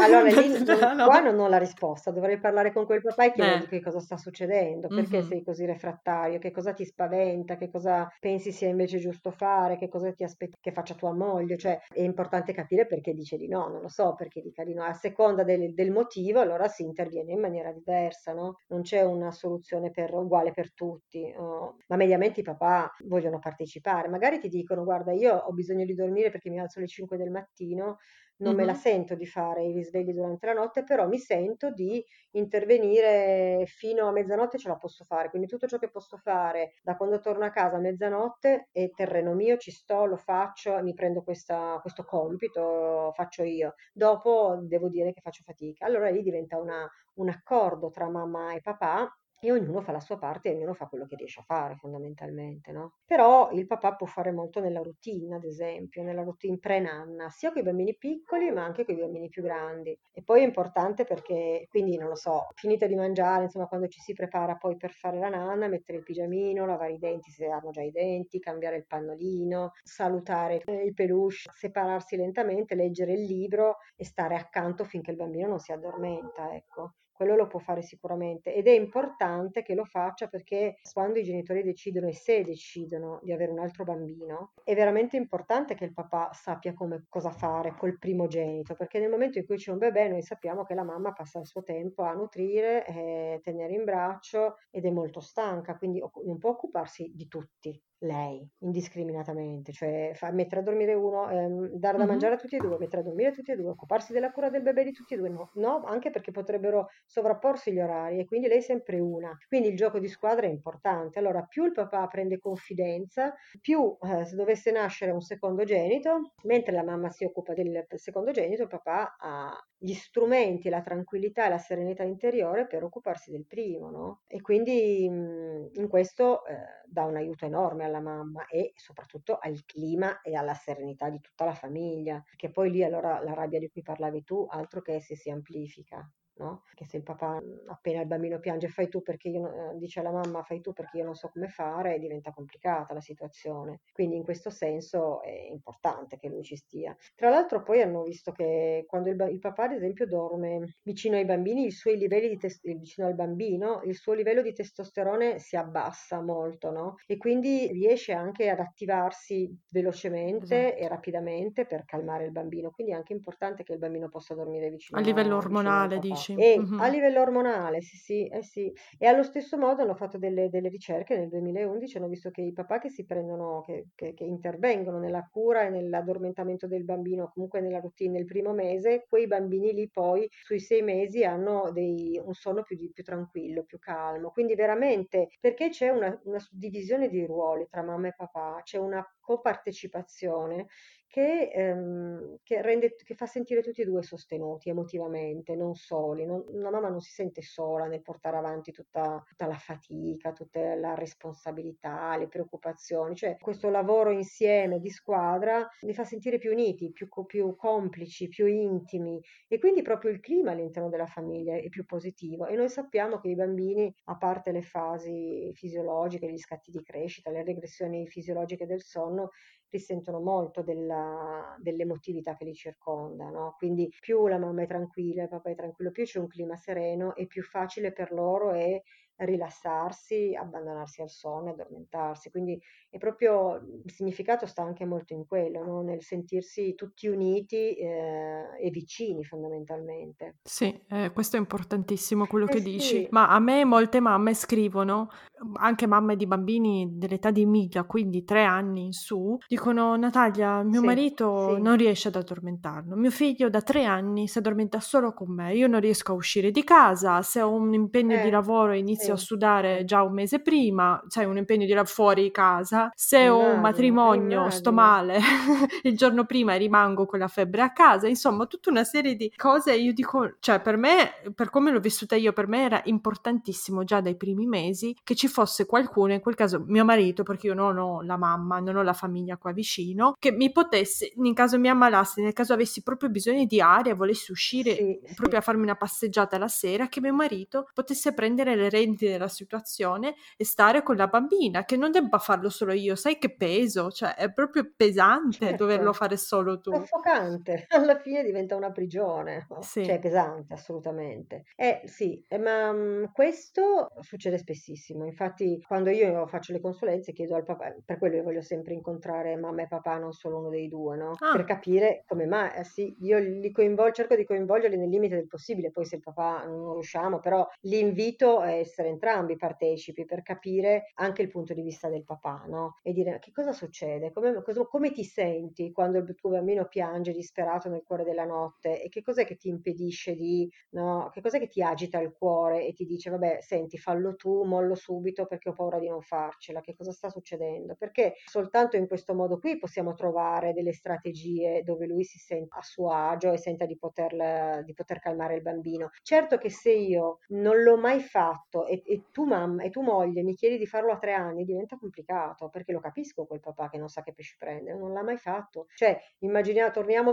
allora lì no. qua non ho la risposta, dovrei parlare con quel papà e chiedergli eh. che cosa sta succedendo, perché mm-hmm. sei così refrattario, che cosa ti spaventa, che cosa pensi sia invece giusto fare, che cosa ti aspetti che faccia tua moglie, cioè è importante capire perché dice di no, non lo so perché dica di no, a seconda del, del motivo allora si interviene in maniera diversa, no? Non c'è una soluzione per, uguale per tutti, no? ma mediamente i papà vogliono partecipare, magari ti dicono guarda io ho bisogno di dormire perché mi alzo alle 5 del mattino, non me la sento di fare i risvegli durante la notte, però mi sento di intervenire fino a mezzanotte ce la posso fare. Quindi tutto ciò che posso fare da quando torno a casa a mezzanotte è terreno mio, ci sto, lo faccio, mi prendo questa, questo compito, faccio io. Dopo devo dire che faccio fatica. Allora lì diventa una, un accordo tra mamma e papà e ognuno fa la sua parte e ognuno fa quello che riesce a fare fondamentalmente, no? Però il papà può fare molto nella routine, ad esempio, nella routine pre-nanna, sia con i bambini piccoli ma anche con i bambini più grandi. E poi è importante perché, quindi non lo so, finita di mangiare, insomma, quando ci si prepara poi per fare la nanna, mettere il pigiamino, lavare i denti se hanno già i denti, cambiare il pannolino, salutare il peluche, separarsi lentamente, leggere il libro e stare accanto finché il bambino non si addormenta, ecco quello lo può fare sicuramente ed è importante che lo faccia perché quando i genitori decidono e se decidono di avere un altro bambino, è veramente importante che il papà sappia come, cosa fare col primogenito, perché nel momento in cui c'è un bebè noi sappiamo che la mamma passa il suo tempo a nutrire, eh, tenere in braccio ed è molto stanca, quindi non può occuparsi di tutti lei indiscriminatamente, cioè fa, mettere a dormire uno, ehm, dare da mangiare a tutti e due, mettere a dormire tutti e due, occuparsi della cura del bebè di tutti e due, no, no, anche perché potrebbero sovrapporsi gli orari e quindi lei è sempre una. Quindi il gioco di squadra è importante. Allora, più il papà prende confidenza, più eh, se dovesse nascere un secondogenito, mentre la mamma si occupa del secondogenito, il papà ha gli strumenti, la tranquillità e la serenità interiore per occuparsi del primo, no? E quindi mh, in questo eh, dà un aiuto enorme alla mamma e soprattutto al clima e alla serenità di tutta la famiglia, perché poi lì allora la rabbia di cui parlavi tu, altro che se si amplifica. No? Che se il papà appena il bambino piange fai tu perché io, eh, dice alla mamma fai tu perché io non so come fare, diventa complicata la situazione. Quindi in questo senso è importante che lui ci stia. Tra l'altro poi hanno visto che quando il, il papà ad esempio dorme vicino ai bambini, i suoi livelli di tes- vicino al bambino, il suo livello di testosterone si abbassa molto, no? E quindi riesce anche ad attivarsi velocemente Esatto. e rapidamente per calmare il bambino. Quindi è anche importante che il bambino possa dormire A vicino, livello vicino al ormonale, papà. Dici? E a Mhm. livello ormonale, sì, sì, eh sì. E allo stesso modo hanno fatto delle, delle ricerche nel 2011, hanno visto che i papà che si prendono, che, che- che intervengono nella cura e nell'addormentamento del bambino, comunque nella routine nel primo mese, quei bambini lì poi sui sei mesi hanno dei- un sonno più, più tranquillo, più calmo. Quindi veramente, perché c'è una, una suddivisione di ruoli tra mamma e papà, c'è una copartecipazione che, ehm, che rende, che fa sentire tutti e due sostenuti emotivamente, non soli. Non- una mamma non si sente sola nel portare avanti tutta, tutta la fatica, tutta la responsabilità, le preoccupazioni. Cioè, questo lavoro insieme di squadra li fa sentire più uniti, più, più complici, più intimi e quindi proprio il clima all'interno della famiglia è più positivo. E noi sappiamo che i bambini, a parte le fasi fisiologiche, gli scatti di crescita, le regressioni fisiologiche del sonno, risentono molto della- dell'emotività che li circonda, no? Quindi più la mamma è tranquilla, il papà è tranquillo, più c'è un clima sereno e più facile per loro è rilassarsi, abbandonarsi al sonno, addormentarsi. Quindi è proprio il significato sta anche molto in quello, no? Nel sentirsi tutti uniti eh, e vicini fondamentalmente. Sì, eh, questo è importantissimo quello Eh che dici, sì, ma a me molte mamme scrivono, anche mamme di bambini dell'età di Emilia, quindi tre anni in su, dicono Natalia, mio sì, marito sì, non riesce ad addormentarlo, mio figlio da tre anni si addormenta solo con me, io non riesco a uscire di casa, se ho un impegno di eh, lavoro inizio a sì, sudare sì. già un mese prima, c'è un impegno di lavoro fuori casa, se ho un matrimonio sto male il giorno prima e rimango con la febbre a casa, insomma tutta una serie di cose, io dico, cioè per me, per come l'ho vissuta io, per me era importantissimo già dai primi mesi che ci fosse qualcuno, in quel caso mio marito, perché io non ho la mamma, non ho la famiglia qua vicino, che mi potesse, in caso mi ammalassi, nel caso avessi proprio bisogno di aria, volessi uscire Sì, sì. proprio a farmi una passeggiata la sera, che mio marito potesse prendere le redini della situazione e stare con la bambina, che non debba farlo solo io, sai che peso, cioè è proprio pesante doverlo Certo, fare solo tu. soffocante, alla fine diventa una prigione, no? Cioè è Sì, pesante assolutamente. Eh sì, eh, ma mm, questo succede spessissimo, infatti quando io faccio le consulenze chiedo al papà, per quello io voglio sempre incontrare mamma e papà, non solo uno dei due, no? Per ah, capire come mai, eh sì, io li coinvol- cerco di coinvolgerli nel limite del possibile, poi se il papà non riusciamo, però l'invito a essere entrambi partecipi per capire anche il punto di vista del papà, no? E dire che cosa succede, come, cosa- come ti senti quando il tuo bambino piange disperato nel cuore della notte e che cos'è che ti impedisce di, no? Che cos'è che ti agita il cuore e ti dice, vabbè, senti, fallo tu, mollo subito perché ho paura di non farcela, che cosa sta succedendo? Perché soltanto in questo modo qui possiamo trovare delle strategie dove lui si sente a suo agio e senta di poter, di poter calmare il bambino. Certo che se io non l'ho mai fatto e, e tu mamma e tu moglie mi chiedi di farlo a tre anni, diventa complicato perché lo capisco quel papà che non sa che pesci prendere, non l'ha mai fatto. Cioè, immaginiamo, torniamo,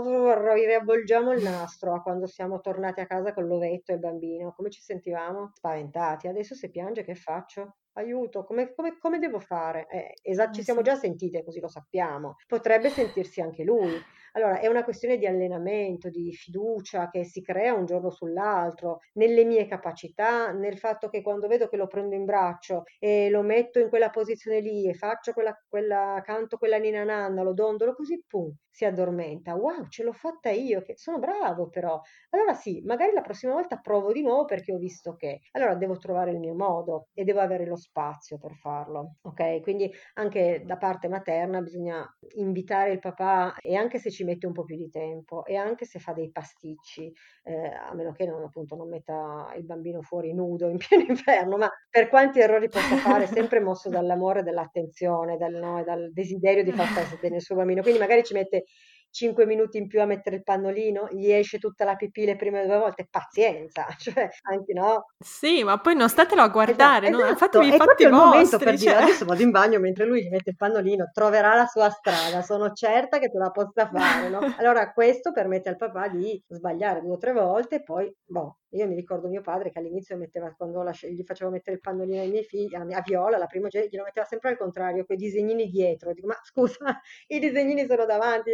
riavvolgiamo il nastro a quando siamo tornati a casa con l'ovetto e il bambino, come ci sentivamo? Spaventati. Adesso se piange che faccio? Aiuto, come, come- come devo fare? Eh, esa- ci siamo già sentite, così lo sappiamo. Potrebbe sentirsi anche lui. Allora, è una questione di allenamento, di fiducia che si crea un giorno sull'altro, nelle mie capacità, nel fatto che quando vedo che lo prendo in braccio e lo metto in quella posizione lì e faccio quella, quella canto quella nina nanna, lo dondolo così, pum, si addormenta. Wow, ce l'ho fatta io, che sono bravo però. Allora sì, magari la prossima volta provo di nuovo perché ho visto che. Allora devo trovare il mio modo e devo avere lo spazio per farlo, ok? Quindi anche da parte materna bisogna invitare il papà e anche se ci mette un po' più di tempo e anche se fa dei pasticci, eh, a meno che non, appunto, non metta il bambino fuori nudo in pieno inverno, ma per quanti errori possa fare, sempre mosso dall'amore, dall'attenzione, dal, no, dal desiderio di far stare bene il suo bambino. Quindi magari ci mette 5 minuti in più a mettere il pannolino, gli esce tutta la pipì le prime due volte, pazienza, cioè anche no. Sì, ma poi non statelo a guardare, esatto, no? Esatto. Fatevi i fatti vostri. momento per cioè... dire adesso vado in bagno mentre lui gli mette il pannolino, troverà la sua strada, sono certa che te la possa fare, no? Allora questo permette al papà di sbagliare due o tre volte e poi, boh, io mi ricordo mio padre che all'inizio metteva, quando lascia, gli facevo mettere il pannolino ai miei figli, a, a Viola, la prima glielo metteva sempre al contrario, quei disegnini dietro. Dico, ma scusa, i disegnini sono davanti,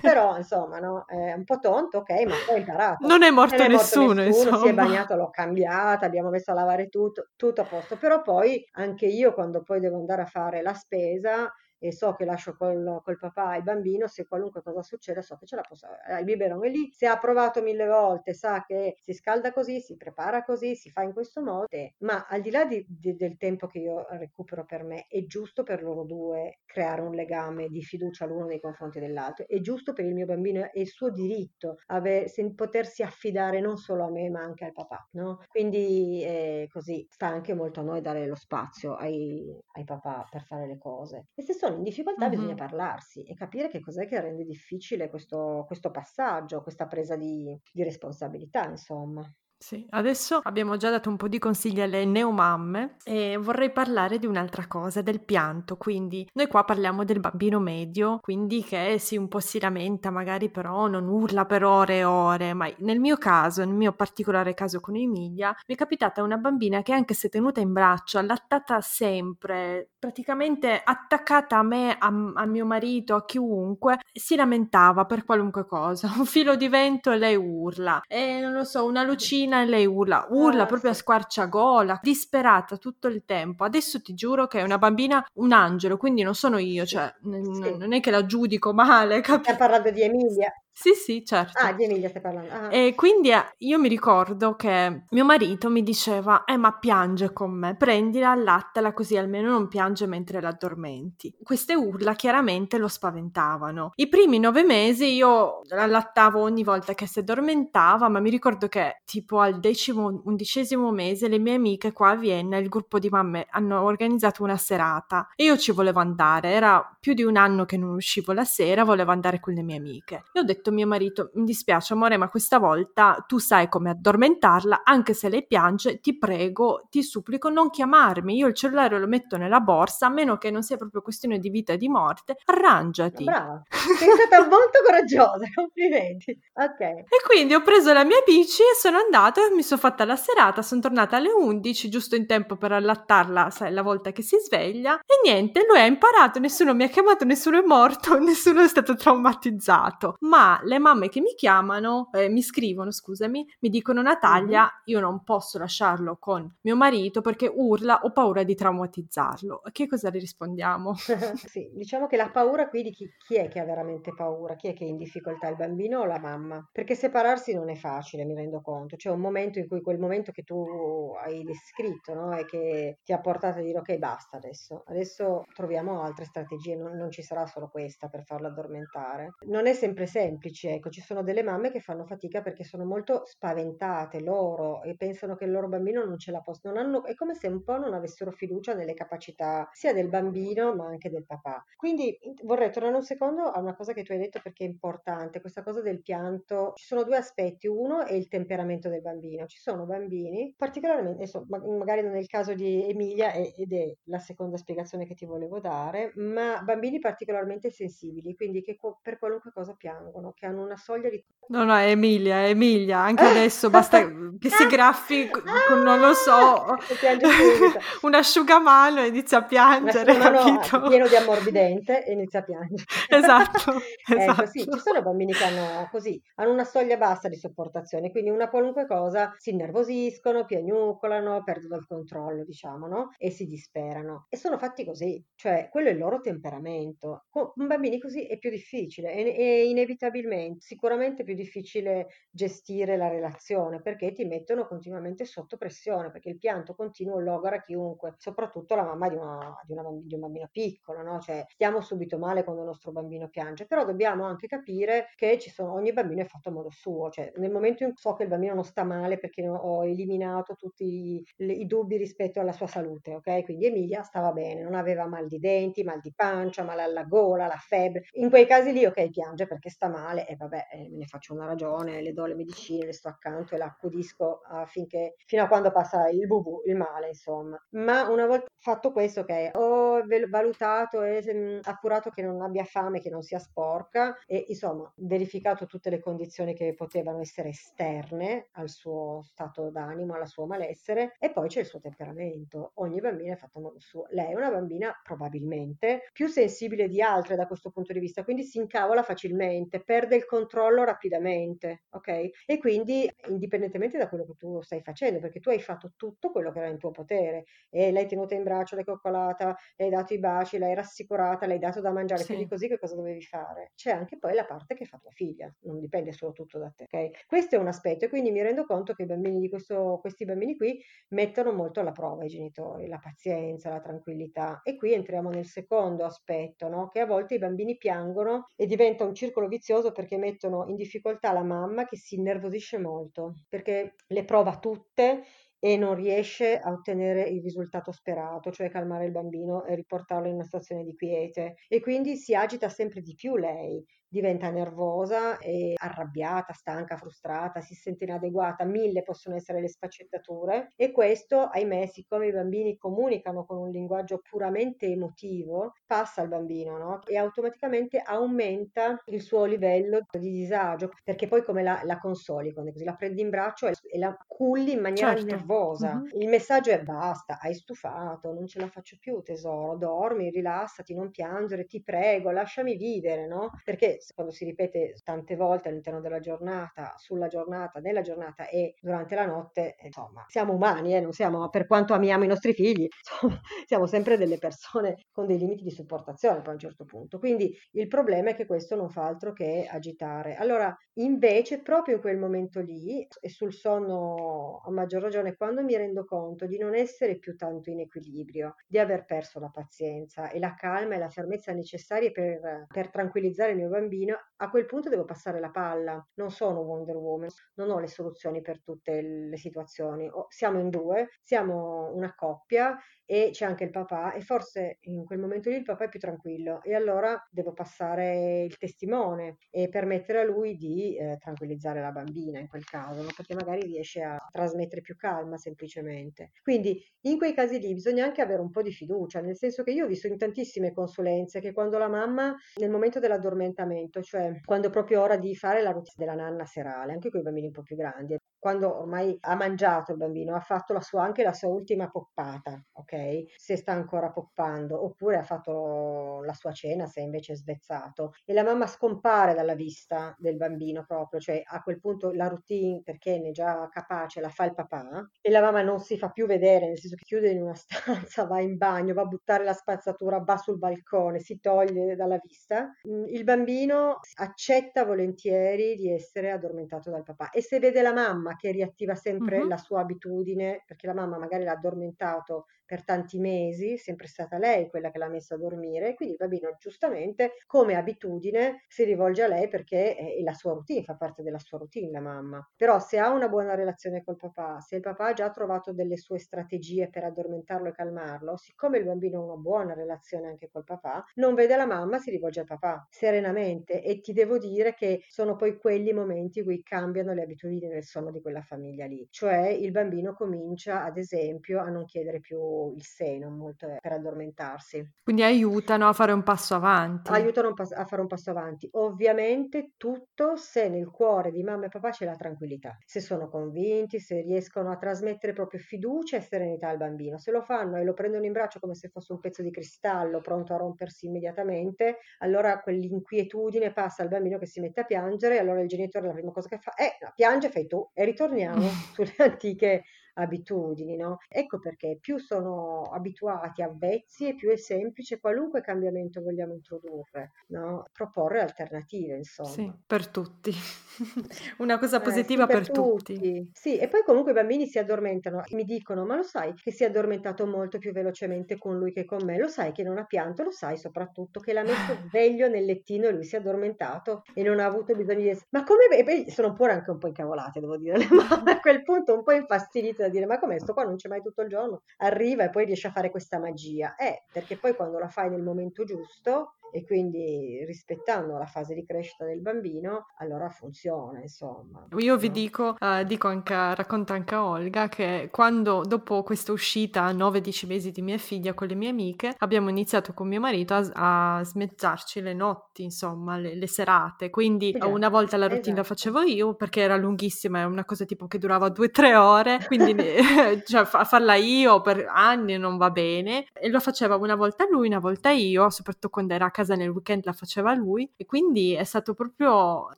però insomma, no? È un po' tonto, ok, ma poi ho imparato. Non è morto, non è nessuno, morto nessuno, si è bagnato, l'ho cambiata, abbiamo messo a lavare tutto, tutto a posto. Però poi anche io, quando poi devo andare a fare la spesa, e so che lascio col, col papà il bambino, se qualunque cosa succede so che ce la posso, eh, il biberon è lì, se ha provato mille volte sa che si scalda così, si prepara così, si fa in questo modo, ma al di là di, di, del tempo che io recupero per me, è giusto per loro due creare un legame di fiducia l'uno nei confronti dell'altro, è giusto per il mio bambino e il suo diritto ave, se, potersi affidare non solo a me ma anche al papà, no? Quindi eh, così sta anche molto a noi dare lo spazio ai, ai papà per fare le cose. E se sono in difficoltà bisogna Mhm. parlarsi e capire che cos'è che rende difficile questo, questo passaggio, questa presa di, di responsabilità, insomma. Sì, adesso abbiamo già dato un po' di consigli alle neomamme e vorrei parlare di un'altra cosa, del pianto. Quindi noi qua parliamo del bambino medio, quindi che sì, un po' si lamenta, magari però non urla per ore e ore, ma nel mio caso, nel mio particolare caso con Emilia, mi è capitata una bambina che anche se tenuta in braccio, allattata sempre, praticamente attaccata a me, a, a mio marito, a chiunque, si lamentava per qualunque cosa. Un filo di vento e lei urla. E non lo so, una lucina e lei urla, urla Ah, proprio a squarciagola, disperata tutto il tempo. Adesso ti giuro che è una bambina, un angelo, quindi non sono io, Sì, cioè n- sì. non è che la giudico male, capi? parlando di Emilia. Sì, sì, certo. Ah, di Emilia stai parlando. Ah, E quindi eh, io mi ricordo che mio marito mi diceva, eh ma piange con me, prendila, allattala così almeno non piange mentre l'addormenti. Queste urla chiaramente lo spaventavano. I primi nove mesi io allattavo ogni volta che si addormentava, ma mi ricordo che tipo al decimo, undicesimo mese le mie amiche qua a Vienna, il gruppo di mamme, hanno organizzato una serata e io ci volevo andare, era più di un anno che non uscivo la sera, volevo andare con le mie amiche. E ho detto a mio marito, mi dispiace amore, ma questa volta tu sai come addormentarla, anche se lei piange, ti prego, ti supplico, non chiamarmi, io il cellulare lo metto nella borsa, a meno che non sia proprio questione di vita e di morte, arrangiati. brava. Sei stata molto coraggiosa, complimenti. Ok. E quindi ho preso la mia bici e sono andata e mi sono fatta la serata, sono tornata alle 11, giusto in tempo per allattarla, sai, la volta che si sveglia. E niente, lui ha imparato, nessuno mi ha chiamato, nessuno è morto, nessuno è stato traumatizzato. Ma le mamme che mi chiamano, eh, mi scrivono, scusami, mi dicono Natalia, io non posso lasciarlo con mio marito perché urla, ho paura di traumatizzarlo. Che cosa le rispondiamo? Sì, diciamo che la paura qui di chi, chi è che ha veramente paura, chi è che è in difficoltà, il bambino o la mamma? Perché separarsi non è facile, mi rendo conto. C'è un momento in cui quel momento che tu hai descritto, no? E che ti ha portato a dire ok, basta adesso, adesso troviamo altre strategie, non, non ci sarà solo questa per farlo addormentare. Non è sempre semplice, ecco, ci sono delle mamme che fanno fatica perché sono molto spaventate loro e pensano che il loro bambino non ce la possa, non hanno, è come se un po' non avessero fiducia nelle capacità sia del bambino ma anche del papà. Quindi in- vorrei tornare un secondo a una cosa che tu hai detto perché è importante, questa cosa del pianto. Ci sono due aspetti, uno è il temperamento del bambino. Ci sono bambini, particolarmente, adesso, ma- magari non è il caso di Emilia ed è la seconda spiegazione che ti volevo dare, ma bambini particolarmente sensibili, quindi che per qualunque cosa piangono, che hanno una soglia di... No, no, è Emilia, è Emilia, anche adesso basta che si graffi con, non lo so, un asciugamano e inizia a piangere, asciugamano capito? pieno di ammorbidente e inizia a piangere. Esatto, Ecco, sì, ci esatto. sono bambini che hanno così, hanno una soglia bassa di sopportazione, quindi una qualunque cosa si innervosiscono, piagnucolano, perdono il controllo, diciamo, no? E si disperano. E sono fatti così, cioè quello è il loro temperamento. Con bambini così è più difficile e, e inevitabilmente, sicuramente è più difficile gestire la relazione perché ti mettono continuamente sotto pressione, perché il pianto continuo logora chiunque, soprattutto la mamma di, una, di, una, di un bambino piccolo, no? Cioè, stiamo subito male quando il nostro bambino piange, però dobbiamo anche capire che sono, ogni bambino è fatto a modo suo, cioè nel momento in cui so che il bambino non sta male perché ho eliminato tutti i, i dubbi rispetto alla sua salute, ok? Quindi Emilia stava bene, non aveva mal di denti, mal di pancia, mal alla gola, la febbre. In quei casi lì, ok, piange perché sta male e vabbè, eh, me ne faccio una ragione, le do le medicine, le sto accanto e la accudisco affinché, fino a quando passa il bubu, il male, insomma. Ma una volta fatto questo, ok, ho valutato e mm, appurato che non abbia fame, che non sia sporca e insomma verificato tutte le condizioni che potevano essere esterne al suo stato d'animo, al suo malessere e poi c'è il suo temperamento. Ogni bambina è fatta a modo suo. Lei è una bambina probabilmente più sensibile di altre da questo punto di vista, quindi si incavola facilmente, perde il controllo rapidamente, ok? E quindi indipendentemente da quello che tu stai facendo, perché tu hai fatto tutto quello che era in tuo potere e l'hai tenuta in braccio, l'hai coccolata, le hai dato i baci, l'hai rassicurata, l'hai dato da mangiare, sì. quindi così che cosa dovevi fare? C'è anche poi la parte che fa tua figlia, non dipende solo tutto da te, ok? Questo è un aspetto e quindi mi rendo conto che i bambini di questo, questi bambini qui mettono molto alla prova i genitori, la pazienza, la tranquillità e qui entriamo nel secondo aspetto, no? che a volte i bambini piangono e diventa un circolo vizioso perché mettono in difficoltà la mamma che si innervosisce molto, perché le prova tutte e non riesce a ottenere il risultato sperato, cioè calmare il bambino e riportarlo in una situazione di quiete. E quindi si agita sempre di più lei diventa nervosa e arrabbiata, stanca, frustrata, si sente inadeguata, mille possono essere le sfaccettature e questo, ahimè, siccome i bambini comunicano con un linguaggio puramente emotivo, passa al bambino no? e automaticamente aumenta il suo livello di disagio, perché poi come la, la consoli, quando così la prendi in braccio e, e la culli in maniera certo. nervosa. Mm-hmm. Il messaggio è basta, hai stufato, non ce la faccio più tesoro, dormi, rilassati, non piangere, ti prego, lasciami vivere, no? Perché quando si ripete tante volte all'interno della giornata, sulla giornata, nella giornata e durante la notte, insomma, siamo umani, eh, non siamo, per quanto amiamo i nostri figli, insomma, siamo sempre delle persone con dei limiti di supportazione poi a un certo punto. Quindi il problema è che questo non fa altro che agitare. Allora, invece, proprio in quel momento lì, e sul sonno a maggior ragione, quando mi rendo conto di non essere più tanto in equilibrio, di aver perso la pazienza e la calma e la fermezza necessarie per, per tranquillizzare il mio bambino, bambino, a quel punto devo passare la palla. Non sono Wonder Woman, non ho le soluzioni per tutte le situazioni. Siamo in due, siamo una coppia e c'è anche il papà e forse in quel momento lì il papà è più tranquillo e allora devo passare il testimone e permettere a lui di eh, tranquillizzare la bambina in quel caso, no? perché magari riesce a trasmettere più calma semplicemente. Quindi in quei casi lì bisogna anche avere un po' di fiducia, nel senso che io ho visto in tantissime consulenze che quando la mamma nel momento dell'addormentamento, cioè quando è proprio ora di fare la routine della nanna serale, anche con i bambini un po' più grandi, quando ormai ha mangiato il bambino, ha fatto la sua, anche la sua ultima poppata, ok? Se sta ancora poppando, oppure ha fatto la sua cena se invece è svezzato e la mamma scompare dalla vista del bambino proprio, cioè a quel punto la routine perché ne è già capace la fa il papà e la mamma non si fa più vedere, nel senso che chiude in una stanza, va in bagno, va a buttare la spazzatura, va sul balcone, si toglie dalla vista, mm, il bambino accetta volentieri di essere addormentato dal papà e se vede la mamma che riattiva sempre uh-huh. la sua abitudine, perché la mamma magari l'ha addormentato per tanti mesi, sempre stata lei quella che l'ha messa a dormire, quindi il bambino giustamente come abitudine si rivolge a lei perché è la sua routine, fa parte della sua routine la mamma. Però se ha una buona relazione col papà, se il papà ha già trovato delle sue strategie per addormentarlo e calmarlo, siccome il bambino ha una buona relazione anche col papà, non vede la mamma, si rivolge al papà serenamente e ti devo dire che sono poi quelli momenti in cui cambiano le abitudini del sonno di quella famiglia lì, cioè il bambino comincia ad esempio a non chiedere più il seno molto per addormentarsi. Quindi aiutano a fare un passo avanti. Aiutano a fare un passo avanti. Ovviamente tutto se nel cuore di mamma e papà c'è la tranquillità, se sono convinti, se riescono a trasmettere proprio fiducia e serenità al bambino. Se lo fanno e lo prendono in braccio come se fosse un pezzo di cristallo pronto a rompersi immediatamente, allora quell'inquietudine passa al bambino che si mette a piangere e allora il genitore la prima cosa che fa è eh, piange, fai tu e ritorniamo sulle antiche abitudini, no? Ecco perché più sono abituati, avvezzi e più è semplice qualunque cambiamento vogliamo introdurre, no? Proporre alternative, insomma. Sì, per tutti. Una cosa Eh, positiva sì, per per tutti. tutti. Sì, e poi comunque i bambini si addormentano e mi dicono: Ma lo sai che si è addormentato molto più velocemente con lui che con me? Lo sai che non ha pianto? Lo sai soprattutto che l'ha messo sveglio nel lettino e lui si è addormentato e non ha avuto bisogno di... Ma come... Poi sono pure anche un po' incavolate, devo dire, mamme a quel punto un po' infastidite da dire: Ma com'è sto qua non c'è mai tutto il giorno? Arriva e poi riesce a fare questa magia. Eh, perché poi quando la fai nel momento giusto e quindi rispettando la fase di crescita del bambino, allora funziona, insomma. Io vi dico, eh, dico anche, racconta anche a Olga che quando dopo questa uscita a 9-10 mesi di mia figlia con le mie amiche abbiamo iniziato con mio marito a, a smezzarci le notti, insomma, le, le serate. Quindi già, una volta la routine la esatto. facevo io perché era lunghissima, è una cosa tipo che durava 2-3 ore, quindi cioè, fa- farla io per anni non va bene. E lo faceva una volta lui, una volta io, soprattutto quando era casa nel weekend la faceva lui e quindi è stato proprio,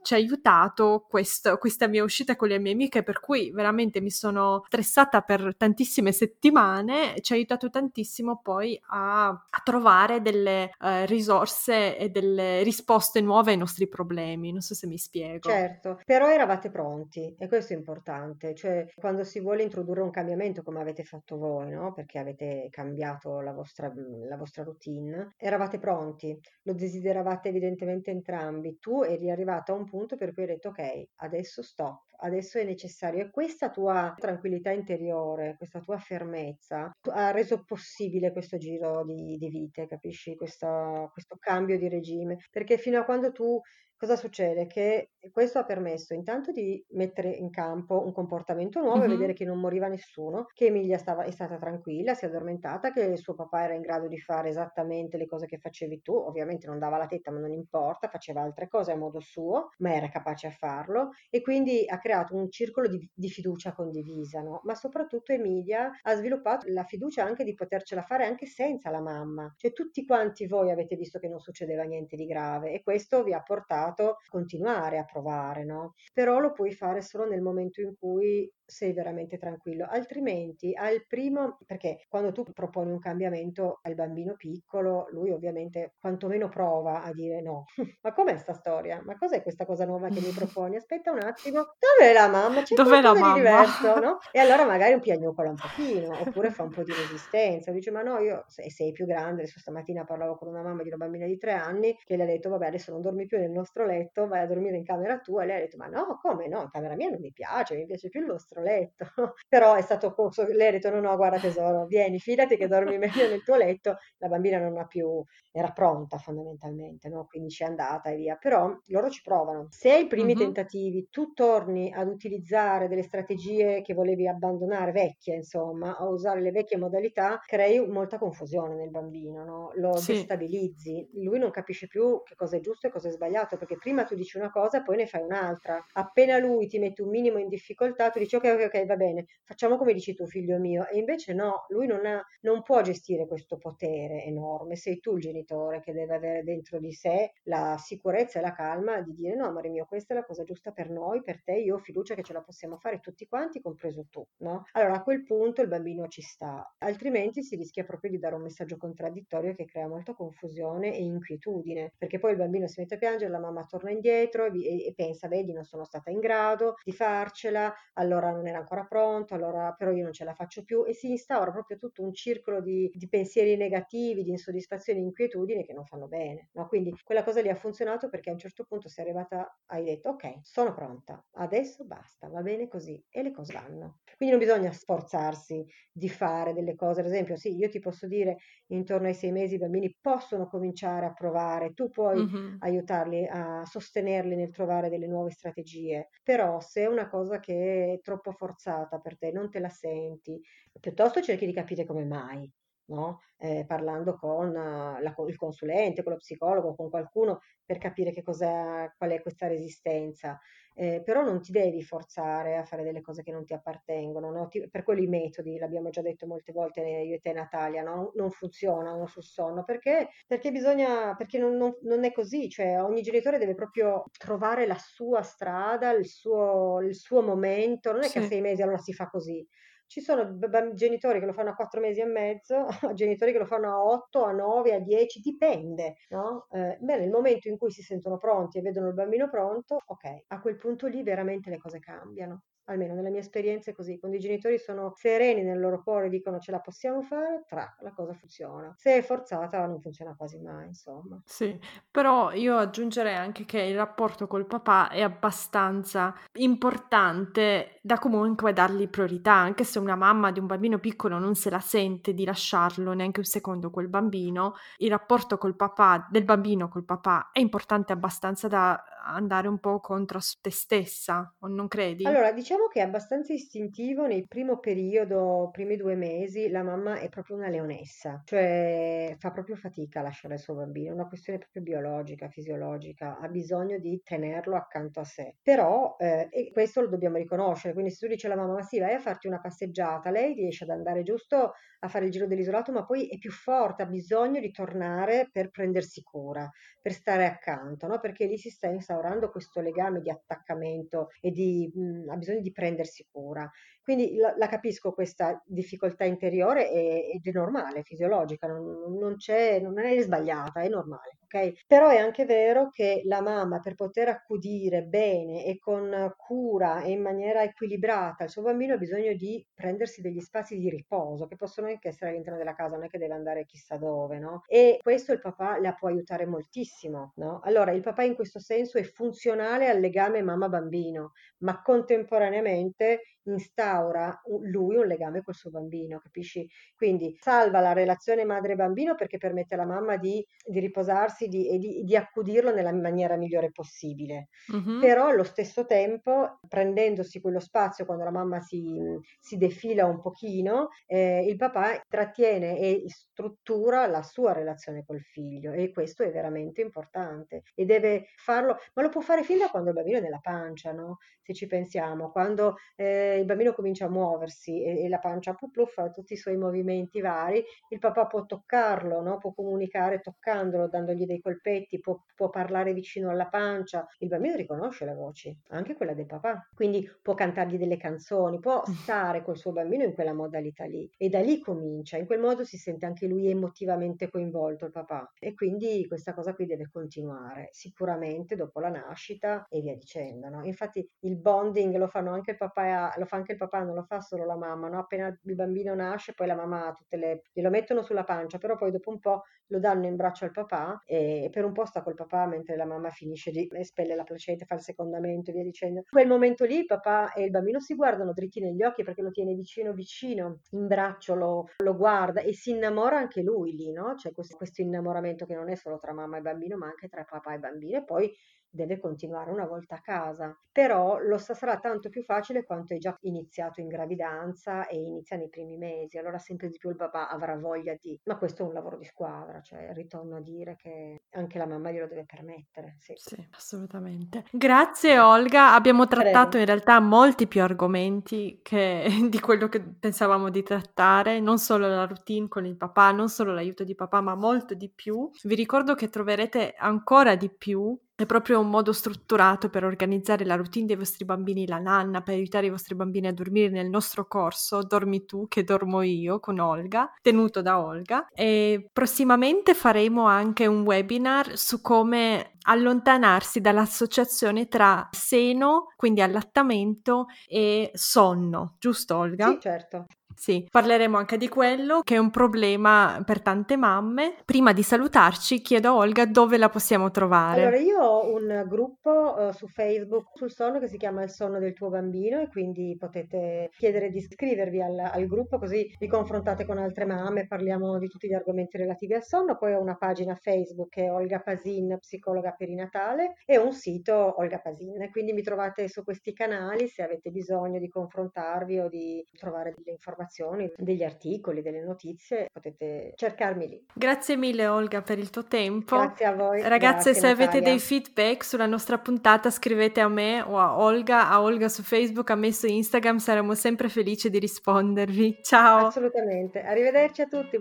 ci ha aiutato questo, questa mia uscita con le mie amiche per cui veramente mi sono stressata per tantissime settimane, ci ha aiutato tantissimo poi a, a trovare delle eh, risorse e delle risposte nuove ai nostri problemi, non so se mi spiego. Certo, però eravate pronti e questo è importante, cioè quando si vuole introdurre un cambiamento come avete fatto voi, no? Perché avete cambiato la vostra, la vostra routine, eravate pronti, lo desideravate evidentemente entrambi. Tu eri arrivata a un punto per cui hai detto ok, adesso stop, adesso è necessario e questa tua tranquillità interiore, questa tua fermezza ha reso possibile questo giro di, di vite, capisci? Questo, questo cambio di regime, perché fino a quando tu Cosa succede? Che questo ha permesso intanto di mettere in campo un comportamento nuovo e vedere che non moriva nessuno, che Emilia stava, è stata tranquilla, si è addormentata, che suo papà era in grado di fare esattamente le cose che facevi tu, ovviamente non dava la tetta, ma non importa, faceva altre cose a modo suo, ma era capace a farlo e quindi ha creato un circolo di, di fiducia condivisa, no? Ma soprattutto Emilia ha sviluppato la fiducia anche di potercela fare anche senza la mamma, cioè tutti quanti voi avete visto che non succedeva niente di grave e questo vi ha portato a continuare a provare, no? Però lo puoi fare solo nel momento in cui sei veramente tranquillo, altrimenti al primo, perché quando tu proponi un cambiamento al bambino piccolo, lui ovviamente quantomeno prova a dire no, ma com'è sta storia? Ma cos'è questa cosa nuova che mi proponi? Aspetta un attimo, dov'è la mamma? C'è Dov'è la mamma? diverso, no? E allora magari un piagnucola un pochino, oppure fa un po' di resistenza, dice ma no, io se sei più grande, adesso stamattina parlavo con una mamma di una bambina di tre anni che le ha detto vabbè adesso non dormi più nel nostro letto, vai a dormire in camera tua, e lei ha detto ma no, come no, in camera mia non mi piace, mi piace più il nostro letto, però è stato corso, lei ha detto no no guarda tesoro, vieni, fidati che dormi meglio nel tuo letto, la bambina non ha più, era pronta fondamentalmente, no? quindi c'è andata e via, però loro ci provano. Se ai primi Mhm. tentativi tu torni ad utilizzare delle strategie che volevi abbandonare, vecchie insomma, a usare le vecchie modalità, crei molta confusione nel bambino, no? lo Sì, destabilizzi, lui non capisce più che cosa è giusto e cosa è sbagliato, perché prima tu dici una cosa e poi ne fai un'altra. Appena lui ti mette un minimo in difficoltà, tu dici ok, ok, ok, va bene, facciamo come dici tu, figlio mio. E invece no, lui non, ha, non può gestire questo potere enorme. Sei tu il genitore che deve avere dentro di sé la sicurezza e la calma di dire no, amore mio, questa è la cosa giusta per noi, per te, io ho fiducia che ce la possiamo fare tutti quanti, compreso tu, no? Allora a quel punto il bambino ci sta, altrimenti si rischia proprio di dare un messaggio contraddittorio che crea molta confusione e inquietudine, perché poi il bambino si mette a piangere, la mamma torna indietro e, e pensa, vedi, non sono stata in grado di farcela, allora non era ancora pronto, allora però io non ce la faccio più e si instaura proprio tutto un circolo di, di pensieri negativi, di insoddisfazione e inquietudine che non fanno bene, no? Quindi quella cosa lì ha funzionato perché a un certo punto sei arrivata, hai detto ok, sono pronta, adesso basta, va bene così e le cose vanno. Quindi non bisogna sforzarsi di fare delle cose, ad esempio sì, io ti posso dire intorno ai sei mesi i bambini possono cominciare a provare, tu puoi Mhm. aiutarli a sostenerli nel trovare delle nuove strategie, però se è una cosa che è troppo forzata per te, non te la senti, piuttosto cerchi di capire come mai. No? Eh, parlando con uh, la, il consulente, con lo psicologo, con qualcuno per capire che cos'è, qual è questa resistenza. Eh, però non ti devi forzare a fare delle cose che non ti appartengono, no? Ti- per quello i metodi, l'abbiamo già detto molte volte io e te Natalia, no? Non funzionano sul sonno, perché? Perché bisogna, perché non, non- non è così, cioè ogni genitore deve proprio trovare la sua strada, il suo, il suo momento, non è che a Sì. sei mesi allora si fa così. Ci sono b- genitori che lo fanno a quattro mesi e mezzo, genitori che lo fanno a otto, a nove, a dieci, dipende, no? Eh, beh, nel momento in cui si sentono pronti e vedono il bambino pronto, ok, a quel punto lì veramente le cose cambiano almeno nella mia esperienza è così, quando i genitori sono sereni nel loro cuore, dicono ce la possiamo fare, tra la cosa funziona. Se è forzata non funziona quasi mai, insomma. Sì, però io aggiungerei anche che il rapporto col papà è abbastanza importante da comunque dargli priorità, anche se una mamma di un bambino piccolo non se la sente di lasciarlo neanche un secondo quel bambino, il rapporto col papà, del bambino col papà è importante abbastanza da andare un po' contro te stessa, non credi? Allora, diciamo che è abbastanza istintivo nel primo periodo, primi due mesi, la mamma è proprio una leonessa, cioè fa proprio fatica a lasciare il suo bambino, è una questione proprio biologica, fisiologica, ha bisogno di tenerlo accanto a sé. Però, eh, e questo lo dobbiamo riconoscere, quindi se tu dici alla mamma, ma sì, vai a farti una passeggiata, lei riesce ad andare giusto a fare il giro dell'isolato, ma poi è più forte, ha bisogno di tornare per prendersi cura, per stare accanto, no? Perché lì si sta instaurando questo legame di attaccamento e di, mh, ha bisogno di prendersi cura. Quindi la, la capisco questa difficoltà interiore ed è normale, fisiologica, non, non, non è sbagliata, è normale. Okay? Però è anche vero che la mamma per poter accudire bene e con cura e in maniera equilibrata il suo bambino ha bisogno di prendersi degli spazi di riposo che possono anche essere all'interno della casa, non è che deve andare chissà dove, no? E questo il papà la può aiutare moltissimo, no? Allora il papà in questo senso è funzionale al legame mamma-bambino, ma contemporaneamente instaura lui un legame col suo bambino, capisci? Quindi salva la relazione madre-bambino perché permette alla mamma di, di riposarsi di, e di, di, accudirlo nella maniera migliore possibile. Mm-hmm. Però allo stesso tempo, prendendosi quello spazio quando la mamma si, si defila un pochino, eh, il papà trattiene e struttura la sua relazione col figlio e questo è veramente importante e deve farlo, ma lo può fare fin da quando il bambino è nella pancia, no? Se ci pensiamo, quando eh, il bambino comincia a muoversi e, e la pancia puff, fa tutti i suoi movimenti vari, il papà può toccarlo, no? può comunicare toccandolo, dandogli dei colpetti, può, può parlare vicino alla pancia. Il bambino riconosce le voci, anche quella del papà, quindi può cantargli delle canzoni, può stare col suo bambino in quella modalità lì e da lì comincia, in quel modo si sente anche lui emotivamente coinvolto il papà e quindi questa cosa qui deve continuare sicuramente dopo la nascita e via dicendo. No? Infatti il bonding lo fanno anche il papà, lo fa anche il papà, non lo fa solo la mamma, no? appena il bambino nasce poi la mamma tutte le, glielo mettono sulla pancia, però poi dopo un po' lo danno in braccio al papà e per un po' sta col papà mentre la mamma finisce di espelle la placenta, fa il secondamento e via dicendo. Quel momento lì papà e il bambino si guardano dritti negli occhi perché lo tiene vicino vicino, in braccio lo, lo guarda e si innamora anche lui lì, no? C'è questo, questo innamoramento che non è solo tra mamma e bambino ma anche tra papà e bambino e poi deve continuare una volta a casa, però lo sarà tanto più facile quanto è già iniziato in gravidanza e inizia nei primi mesi, allora sempre di più il papà avrà voglia di, ma questo è un lavoro di squadra, cioè ritorno a dire che anche la mamma glielo deve permettere. Sì, sì assolutamente. Grazie Olga, abbiamo trattato Prego. in realtà molti più argomenti che, di quello che pensavamo di trattare, non solo la routine con il papà, non solo l'aiuto di papà, ma molto di più. Vi ricordo che troverete ancora di più è proprio un modo strutturato per organizzare la routine dei vostri bambini, la nanna, per aiutare i vostri bambini a dormire nel nostro corso Dormi tu che dormo io con Olga, tenuto da Olga. E prossimamente faremo anche un webinar su come allontanarsi dall'associazione tra seno, quindi allattamento, e sonno, giusto Olga? Sì, certo. Sì, parleremo anche di quello che è un problema per tante mamme. Prima di salutarci chiedo a Olga dove la possiamo trovare. Allora, io ho un gruppo uh, su Facebook sul sonno che si chiama Il sonno del tuo bambino e quindi potete chiedere di iscrivervi al, al gruppo così vi confrontate con altre mamme, parliamo di tutti gli argomenti relativi al sonno. Poi ho una pagina Facebook che è Olga Pasin, psicologa perinatale e un sito Olga Pasin. Quindi mi trovate su questi canali se avete bisogno di confrontarvi o di trovare delle informazioni informazioni, degli articoli, delle notizie, potete cercarmi lì. Grazie mille Olga per il tuo tempo. Grazie a voi. Ragazze, Grazie, se Natalia. avete dei feedback sulla nostra puntata scrivete a me o a Olga, a Olga su Facebook, a me su Instagram, saremo sempre felici di rispondervi. Ciao. Assolutamente. Arrivederci a tutti.